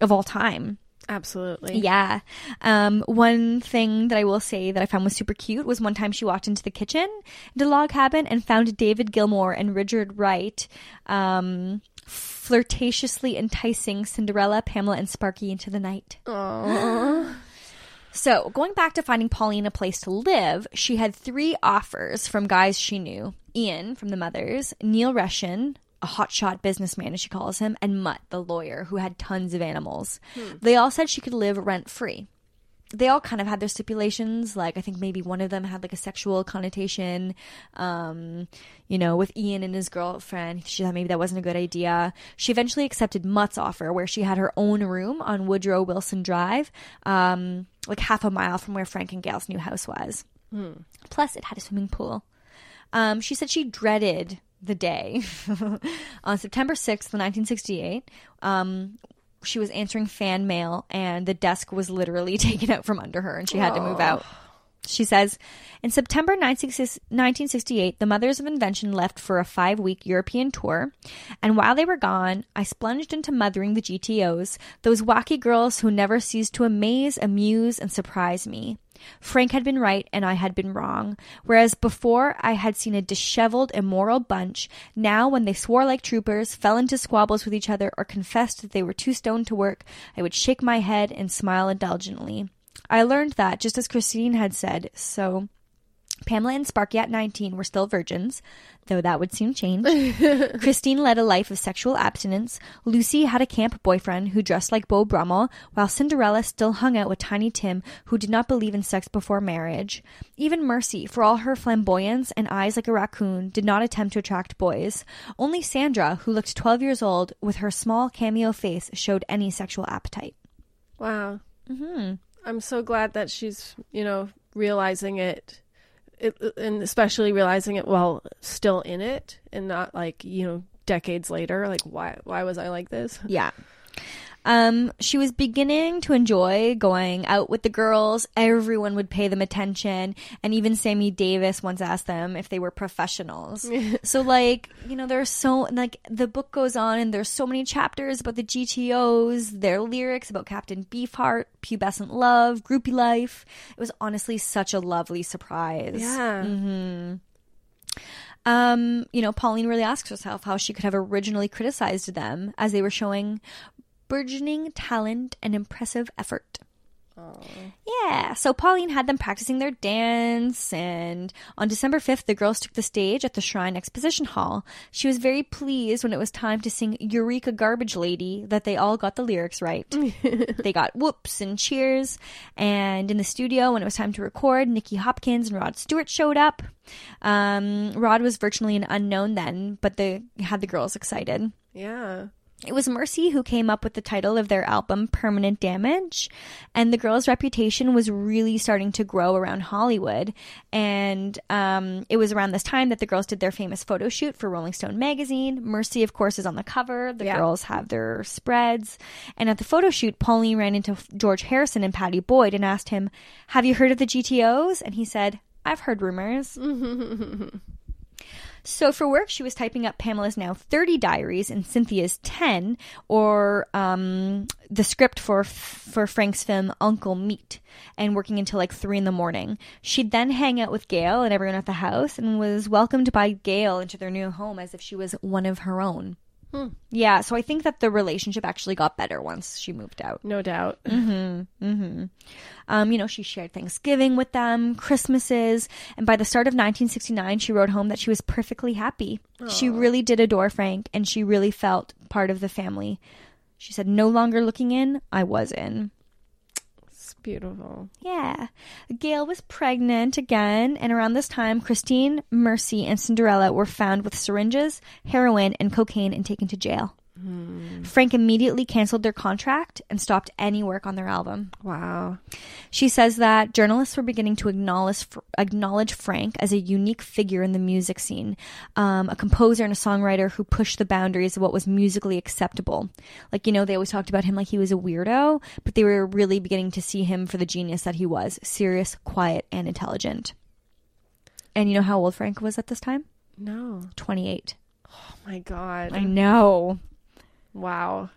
of all time. Absolutely. Yeah. Um, one thing that I will say that I found was super cute was one time she walked into the kitchen, into log cabin, and found David Gilmour and Richard Wright um, flirtatiously enticing Cinderella, Pamela, and Sparky into the night. So, going back to finding Pauline a place to live, she had three offers from guys she knew Ian from the Mothers, Neil Reshen, a hotshot businessman, as she calls him, and Mutt, the lawyer, who had tons of animals. Hmm. They all said she could live rent free. They all kind of had their stipulations. Like, I think maybe one of them had like a sexual connotation. Um, you know, with Ian and his girlfriend, she thought maybe that wasn't a good idea. She eventually accepted Mutt's offer, where she had her own room on Woodrow Wilson Drive, um, like half a mile from where Frank and Gail's new house was. Plus, it had a swimming pool. Um, she said she dreaded the day on September 6th, 1968. Um, she was answering fan mail and the desk was literally taken out from under her and she had to move out. She says, in September 1968, the Mothers of Invention left for a five week European tour. And while they were gone, I splunged into mothering the GTOs, those wacky girls who never ceased to amaze, amuse, and surprise me. Frank had been right and I had been wrong. Whereas before I had seen a disheveled, immoral bunch, now when they swore like troopers, fell into squabbles with each other, or confessed that they were too stoned to work, I would shake my head and smile indulgently. I learned that, just as Christine had said, so Pamela and Sparky at 19 were still virgins, though that would soon change. Christine led a life of sexual abstinence. Lucy had a camp boyfriend who dressed like Beau Brummell, while Cinderella still hung out with Tiny Tim, who did not believe in sex before marriage. Even Mercy, for all her flamboyance and eyes like a raccoon, did not attempt to attract boys. Only Sandra, who looked 12 years old, with her small cameo face, showed any sexual appetite. Wow. Mm-hmm. I'm so glad that she's, you know, realizing it, it, uh, and especially realizing it while still in it, and not like you know decades later. Like, why? Why was I like this? Yeah. Um, she was beginning to enjoy going out with the girls. Everyone would pay them attention. And even Sammy Davis once asked them if they were professionals. so, like, you know, there's so, like, the book goes on and there's so many chapters about the GTOs, their lyrics about Captain Beefheart, pubescent love, groupie life. It was honestly such a lovely surprise. Yeah. Um, you know, Pauline really asks herself how she could have originally criticized them as they were showing burgeoning talent and impressive effort. Yeah, so Pauline had them practicing their dance, and on December 5th, the girls took the stage at the Shrine Exposition Hall. She was very pleased when it was time to sing Eureka Garbage Lady that they all got the lyrics right. they got whoops and cheers, and in the studio, when it was time to record, Nicky Hopkins and Rod Stewart showed up. Um, Rod was virtually an unknown then, but they had the girls excited. Yeah. It was Mercy who came up with the title of their album, Permanent Damage. And the girl's reputation was really starting to grow around Hollywood. And um, it was around this time that the girls did their famous photo shoot for Rolling Stone magazine. Mercy, of course, is on the cover. The Yeah. girls have their spreads. And at the photo shoot, Pauline ran into George Harrison and Pattie Boyd and asked him, Have you heard of the GTOs? And he said, I've heard rumors. So for work, she was typing up Pamela's now 30 diaries and Cynthia's 10, or um, the script for for Frank's film Uncle Meat, and working until like 3 in the morning. She'd then hang out with Gail and everyone at the house and was welcomed by Gail into their new home as if she was one of her own. Hmm. Yeah, so I think that the relationship actually got better once she moved out. No doubt. Mm-hmm, mm-hmm. Um, you know, she shared Thanksgiving with them, Christmases, and by the start of 1969, she wrote home that she was perfectly happy. She really did adore Frank, and she really felt part of the family. She said, No longer looking in, I was in. Beautiful. Yeah. Gail was pregnant again, and around this time, Christine, Mercy, and Cinderella were found with syringes, heroin, and cocaine and taken to jail. Frank immediately canceled their contract and stopped any work on their album. Wow. She says that journalists were beginning to acknowledge acknowledge Frank as a unique figure in the music scene, um, a composer and a songwriter who pushed the boundaries of what was musically acceptable. Like you know, they always talked about him like he was a weirdo, but they were really beginning to see him for the genius that he was: serious, quiet, and intelligent. And you know how old Frank was at this time? No. Twenty eight. Oh my god. I know. Wow.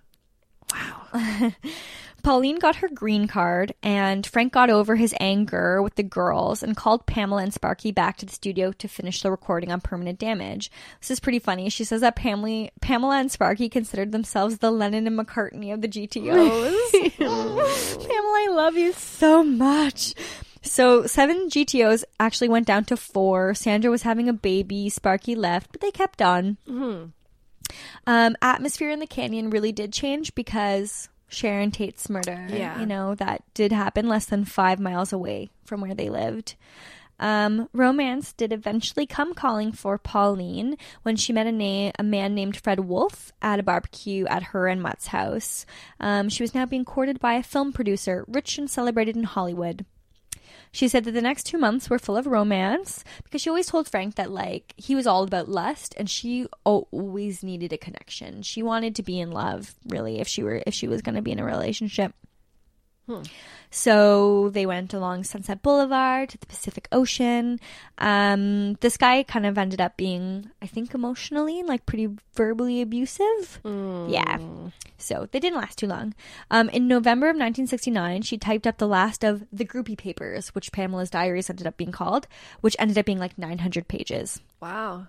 Wow. Pauline got her green card, and Frank got over his anger with the girls and called Pamela and Sparky back to the studio to finish the recording on Permanent Damage. This is pretty funny. She says that Pamela, Pamela and Sparky considered themselves the Lennon and McCartney of the GTOs. Pamela, I love you so much. So seven GTOs actually went down to four. Sandra was having a baby. Sparky left, but they kept on. Mm-hmm. Um, atmosphere in the canyon really did change because Sharon Tate's murder, Yeah. you know, that did happen less than five miles away from where they lived. Um, romance did eventually come calling for Pauline when she met a, na- a man named Fred Wolf at a barbecue at her and Mutt's house. Um, she was now being courted by a film producer, rich and celebrated in Hollywood. She said that the next two months were full of romance because she always told Frank that like he was all about lust and she always needed a connection. She wanted to be in love, really, if she were if she was going to be in a relationship. So they went along Sunset Boulevard to the Pacific Ocean. Um, this guy kind of ended up being, I think, emotionally like pretty verbally abusive. Yeah. So they didn't last too long. Um, in November of 1969, she typed up the last of the groupie papers, which Pamela's diaries ended up being called, which ended up being like 900 pages. Wow.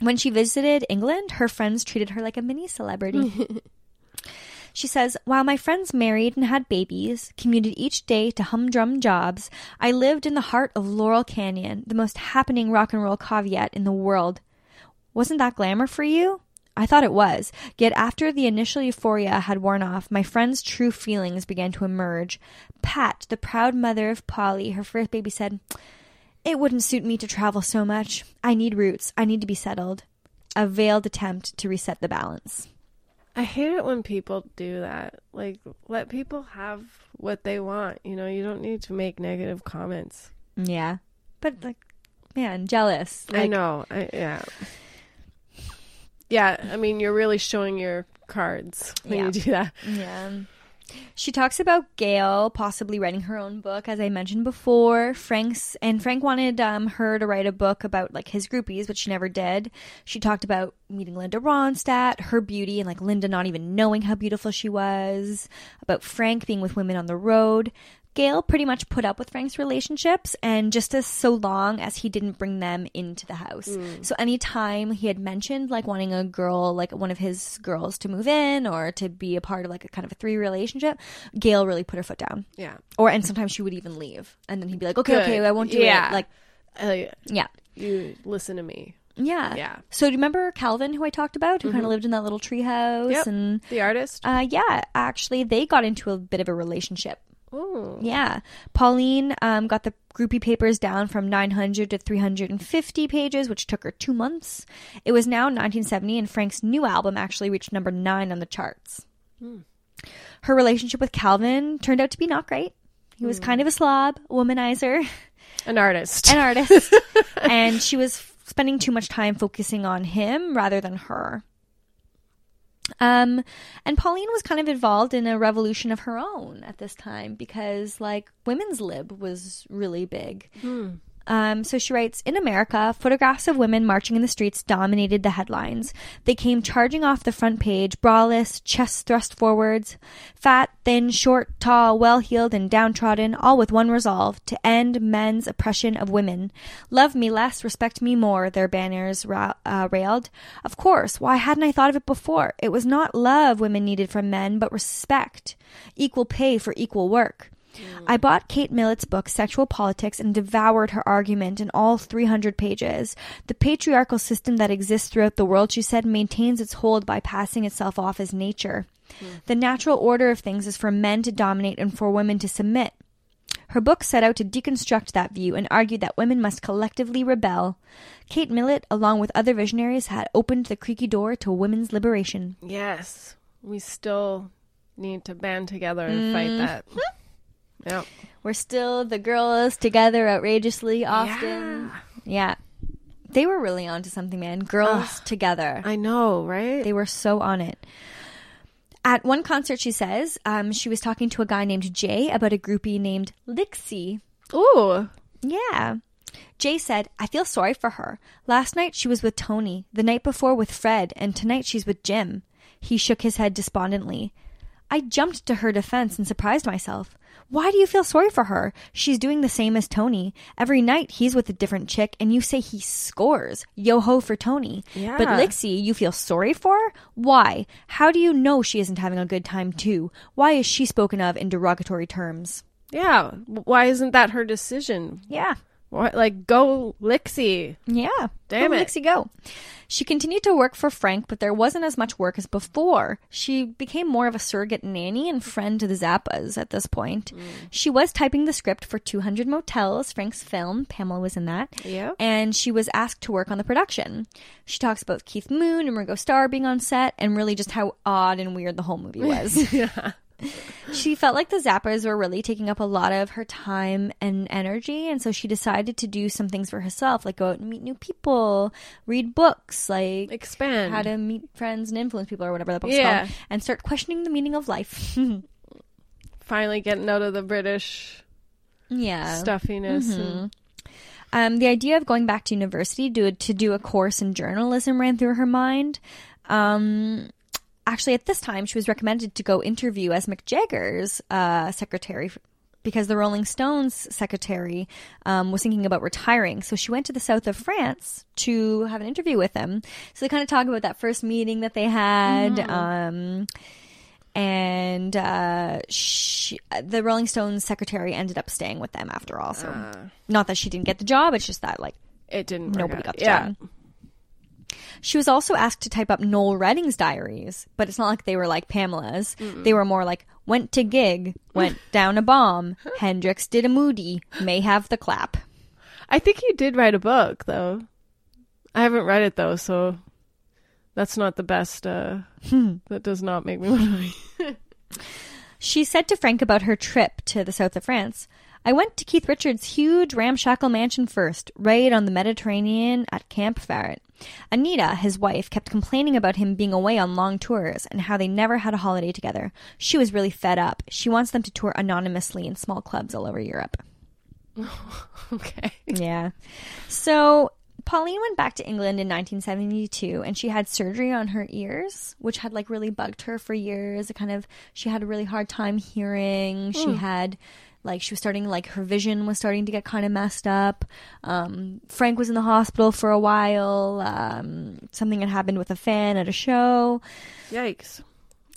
When she visited England, her friends treated her like a mini celebrity. She says, While my friends married and had babies, commuted each day to humdrum jobs, I lived in the heart of Laurel Canyon, the most happening rock and roll caveat in the world. Wasn't that glamour for you? I thought it was. Yet after the initial euphoria had worn off, my friend's true feelings began to emerge. Pat, the proud mother of Polly, her first baby, said, It wouldn't suit me to travel so much. I need roots. I need to be settled. A veiled attempt to reset the balance. I hate it when people do that. Like, let people have what they want. You know, you don't need to make negative comments. Yeah. But like man, jealous. I know. I, yeah. Yeah. I mean, you're really showing your cards when Yeah. you do that. Yeah. She talks about Gail possibly writing her own book, as I mentioned before. Frank's and Frank wanted um, her to write a book about like his groupies, but she never did. She talked about meeting Linda Ronstadt, her beauty, and like Linda not even knowing how beautiful she was. About Frank being with women on the road. Gail pretty much put up with Frank's relationships, and just as so long as he didn't bring them into the house. So anytime he had mentioned like wanting a girl, like one of his girls, to move in or to be a part of like a kind of a three relationship, Gail really put her foot down. Yeah. Or and sometimes she would even leave, and then he'd be like, "Okay, Good. okay, I won't do Yeah. it." Like, Uh, yeah, you listen to me. yeah, Yeah. So do you remember Calvin, who I talked about, who kind of lived in that little tree house, Yep. and The artist? uh, yeah, actually, they got into a bit of a relationship. Oh. Yeah. Pauline um, got the groupie papers down from 900 to 350 pages, which took her two months. It was now 1970, and Frank's new album actually reached number nine on the charts. Her relationship with Calvin turned out to be not great. He was kind of a slob, womanizer, An artist. an artist, and she was spending too much time focusing on him rather than her. Um, and Pauline was kind of involved in a revolution of her own at this time because, like, women's lib was really big. Um, so she writes In America, photographs of women marching in the streets dominated the headlines. They came charging off the front page, braless, chests thrust forwards, fat, thin, short, tall, well heeled, and downtrodden, all with one resolve to end men's oppression of women. Love me less, respect me more, their banners ra- uh, railed. Of course, why hadn't I thought of it before? It was not love women needed from men, but respect, equal pay for equal work. I bought Kate Millett's book, Sexual Politics, and devoured her argument in all 300 pages. The patriarchal system that exists throughout the world, she said, maintains its hold by passing itself off as nature. The natural order of things is for men to dominate and for women to submit. Her book set out to deconstruct that view and argued that women must collectively rebel. Kate Millett, along with other visionaries, had opened the creaky door to women's liberation. Yes. We still need to band together and fight mm-hmm. that. Yep. We're still the girls together outrageously often. Yeah. They were really onto something, man. Girls together. I know, right? They were so on it. At one concert, she says, um, she was talking to a guy named Jay about a groupie named Lixie. Ooh. Yeah. Jay said, I feel sorry for her. Last night she was with Tony, the night before with Fred, and tonight she's with Jim. He shook his head despondently. I jumped to her defense and surprised myself. Why do you feel sorry for her? She's doing the same as Tony. Every night he's with a different chick, and you say he scores. Yo ho for Tony. Yeah. But Lixie, you feel sorry for? Why? How do you know she isn't having a good time too? Why is she spoken of in derogatory terms? Yeah. Why isn't that her decision? Yeah. What, like, go Lixie. Yeah. Damn Go it. Lixie, go. She continued to work for Frank, but there wasn't as much work as before. She became more of a surrogate nanny and friend to the Zappas at this point. Mm. She was typing the script for 200 Motels, Frank's film. Pamela was in that. Yeah. And she was asked to work on the production. She talks about Keith Moon and Ringo Starr being on set and really just how odd and weird the whole movie was. Yeah. She felt like the Zappas were really taking up a lot of her time and energy, and so she decided to do some things for herself, like go out and meet new people, read books, like Expand. how to meet friends and influence people, or whatever that book's Yeah. called, and start questioning the meaning of life. Finally getting out of the British yeah. stuffiness. And, Um, the idea of going back to university to, to do a course in journalism ran through her mind. Um, actually, at this time, she was recommended to go interview as Mick Jagger's uh, secretary because the Rolling Stones secretary um, was thinking about retiring. So she went to the south of France to have an interview with him. So they kind of talk about that first meeting that they had. Um, and uh, she, the Rolling Stones secretary ended up staying with them after all. So, not that she didn't get the job; it's just that like it didn't work nobody got the yeah. job. She was also asked to type up Noel Redding's diaries, but it's not like they were like Pamela's. They were more like went to gig, went down a bomb, Hendrix did a moody, may have the clap. I think he did write a book, though. I haven't read it, though, so that's not the best. Uh, that does not make me want to. She said to Frank about her trip to the south of France. I went to Keith Richards' huge ramshackle mansion first, right on the Mediterranean at Cap Ferrat. Anita, his wife, kept complaining about him being away on long tours and how they never had a holiday together. She was really fed up. She wants them to tour anonymously in small clubs all over Europe. okay. Yeah. So Pauline went back to England in 1972 and she had surgery on her ears, which had like really bugged her for years. It kind of, she had a really hard time hearing. She hmm. had, like, she was starting, like, her vision was starting to get kind of messed up. Um, Frank was in the hospital for a while. Um, something had happened with a fan at a show. Yikes.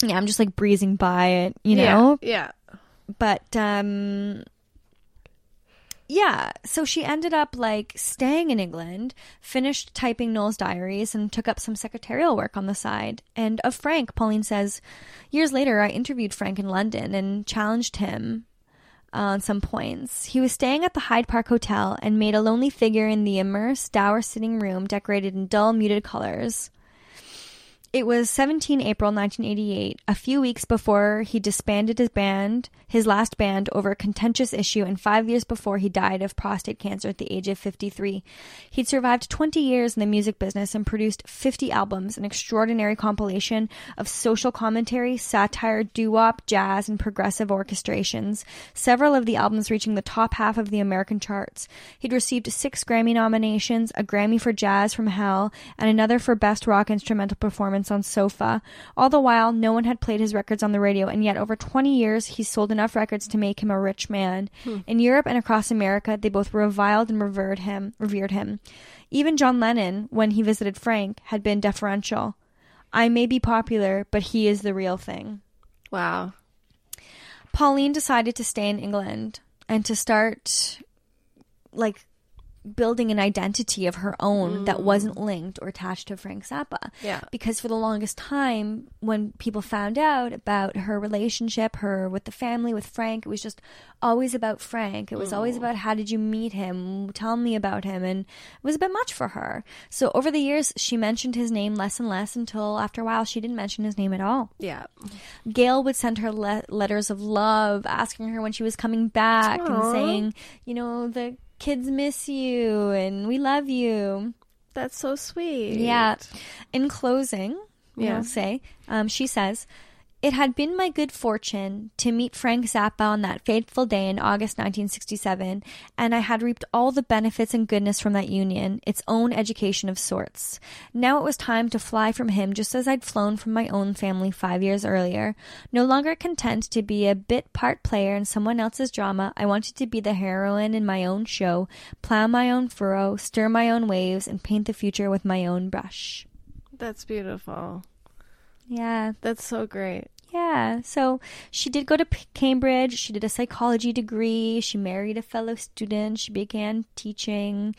Yeah, I'm just like breezing by it, you know? Yeah. but um yeah so she ended up like staying in england finished typing noel's diaries and took up some secretarial work on the side and of frank pauline says years later i interviewed frank in london and challenged him Uh, on some points. He was staying at the hyde park hotel and made a lonely figure in the immersed dour sitting room decorated in dull muted colors it was 17 April 1988, a few weeks before he disbanded his band, his last band, over a contentious issue, and five years before he died of prostate cancer at the age of 53. He'd survived 20 years in the music business and produced 50 albums, an extraordinary compilation of social commentary, satire, doo-wop, jazz, and progressive orchestrations, several of the albums reaching the top half of the American charts. He'd received six Grammy nominations, a Grammy for Jazz from Hell, and another for Best Rock Instrumental Performance on Sofa. All the while, no one had played his records on the radio, and yet over 20 years, he's sold enough records to make him a rich man. Hmm. In Europe and across America, they both reviled and revered him, revered him. Even John Lennon, when he visited Frank, had been deferential. I may be popular, but he is the real thing. Wow. Pauline decided to stay in England and to start like building an identity of her own that mm. wasn't linked or attached to Frank Zappa. Yeah. Because for the longest time, when people found out about her relationship, her with the family, with Frank, it was just always about Frank. It was always mm. about how did you meet him? Tell me about him. And it was a bit much for her. So over the years, she mentioned his name less and less until after a while, she didn't mention his name at all. Yeah. Gail would send her le- letters of love, asking her when she was coming back and saying, you know, the kids miss you and we love you. That's so sweet. Yeah. In closing, Yeah. I'll say, um, she says, it had been my good fortune to meet Frank Zappa on that fateful day in August 1967, and I had reaped all the benefits and goodness from that union, its own education of sorts. Now it was time to fly from him just as I'd flown from my own family five years earlier. No longer content to be a bit part player in someone else's drama, I wanted to be the heroine in my own show, plow my own furrow, stir my own waves, and paint the future with my own brush. That's beautiful. Yeah. That's so great. Yeah. So she did go to P- Cambridge. She did a psychology degree. She married a fellow student. She began teaching.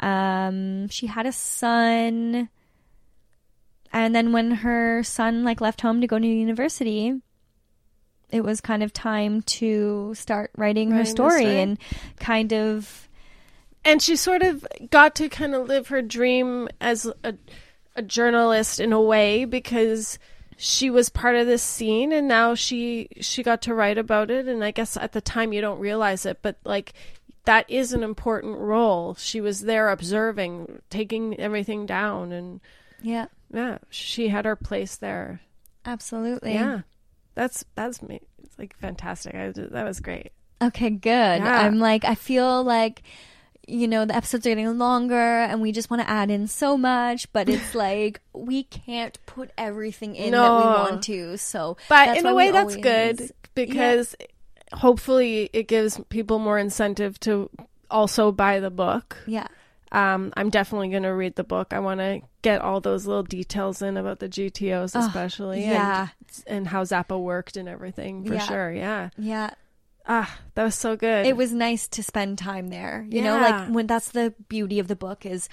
Um, she had a son. And then when her son like left home to go to university, it was kind of time to start writing her Writing the story story. and kind of and she sort of got to kind of live her dream as a, a journalist in a way because she was part of this scene and now she she got to write about it. And i guess at the time you don't realize it but like that is an important role. She was there observing taking everything down and yeah, yeah she had her place there. Absolutely. yeah. That's that's me it's like fantastic. I, that was great. Okay, good. Yeah. I'm like, I feel like, you know, the episodes are getting longer and we just want to add in so much, but it's like, we can't put everything in that we want to. So, But in a way, that's always- good because hopefully it gives people more incentive to also buy the book. Yeah. Um, I'm definitely going to read the book. I want to get all those little details in about the GTOs, especially, yeah. and, and how Zappa worked and everything for Yeah. sure. Yeah. Yeah. Ah, that was so good. It was nice to spend time there. You know, like when that's the beauty of the book is,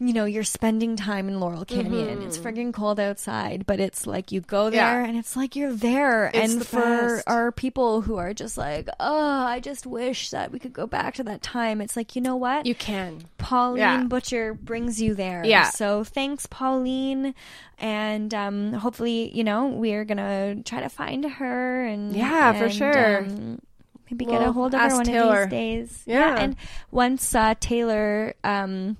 you know, you're spending time in Laurel Canyon. It's friggin' cold outside, but it's like you go Mm-hmm. Yeah. there and it's like you're there. It's and the for best. our people who are just like, oh, I just wish that we could go back to that time. It's like, you know what? you can. Pauline Yeah. Butcher brings you there. Yeah. So thanks, Pauline. And um, hopefully, you know, we're going to try to find her and Yeah, for sure. um, maybe get a hold of her one Taylor. of these days. Yeah. And once uh, Taylor um,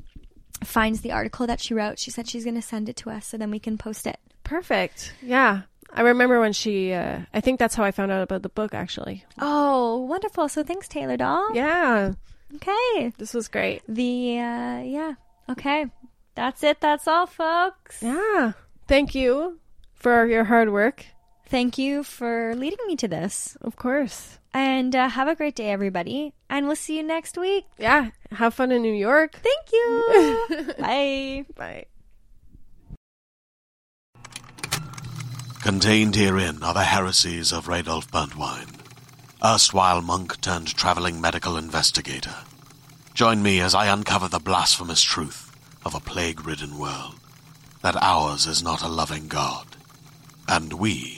finds the article that she wrote, she said she's going to send it to us so then we can post it. Perfect. Yeah. I remember when she, uh, I think that's how I found out about the book, actually. Oh, wonderful. So thanks, Taylor doll. Yeah. Okay. This was great. The, uh, yeah. Okay. That's it. That's all, folks. Yeah. Thank you for your hard work. Thank you for leading me to this. Of course. And uh, have a great day, everybody. And we'll see you next week. Yeah. Have fun in New York. Thank you. Bye. Bye. Contained herein are the heresies of Radolf Burntwine, erstwhile monk turned traveling medical investigator. Join me as I uncover the blasphemous truth of a plague ridden world that ours is not a loving God, and we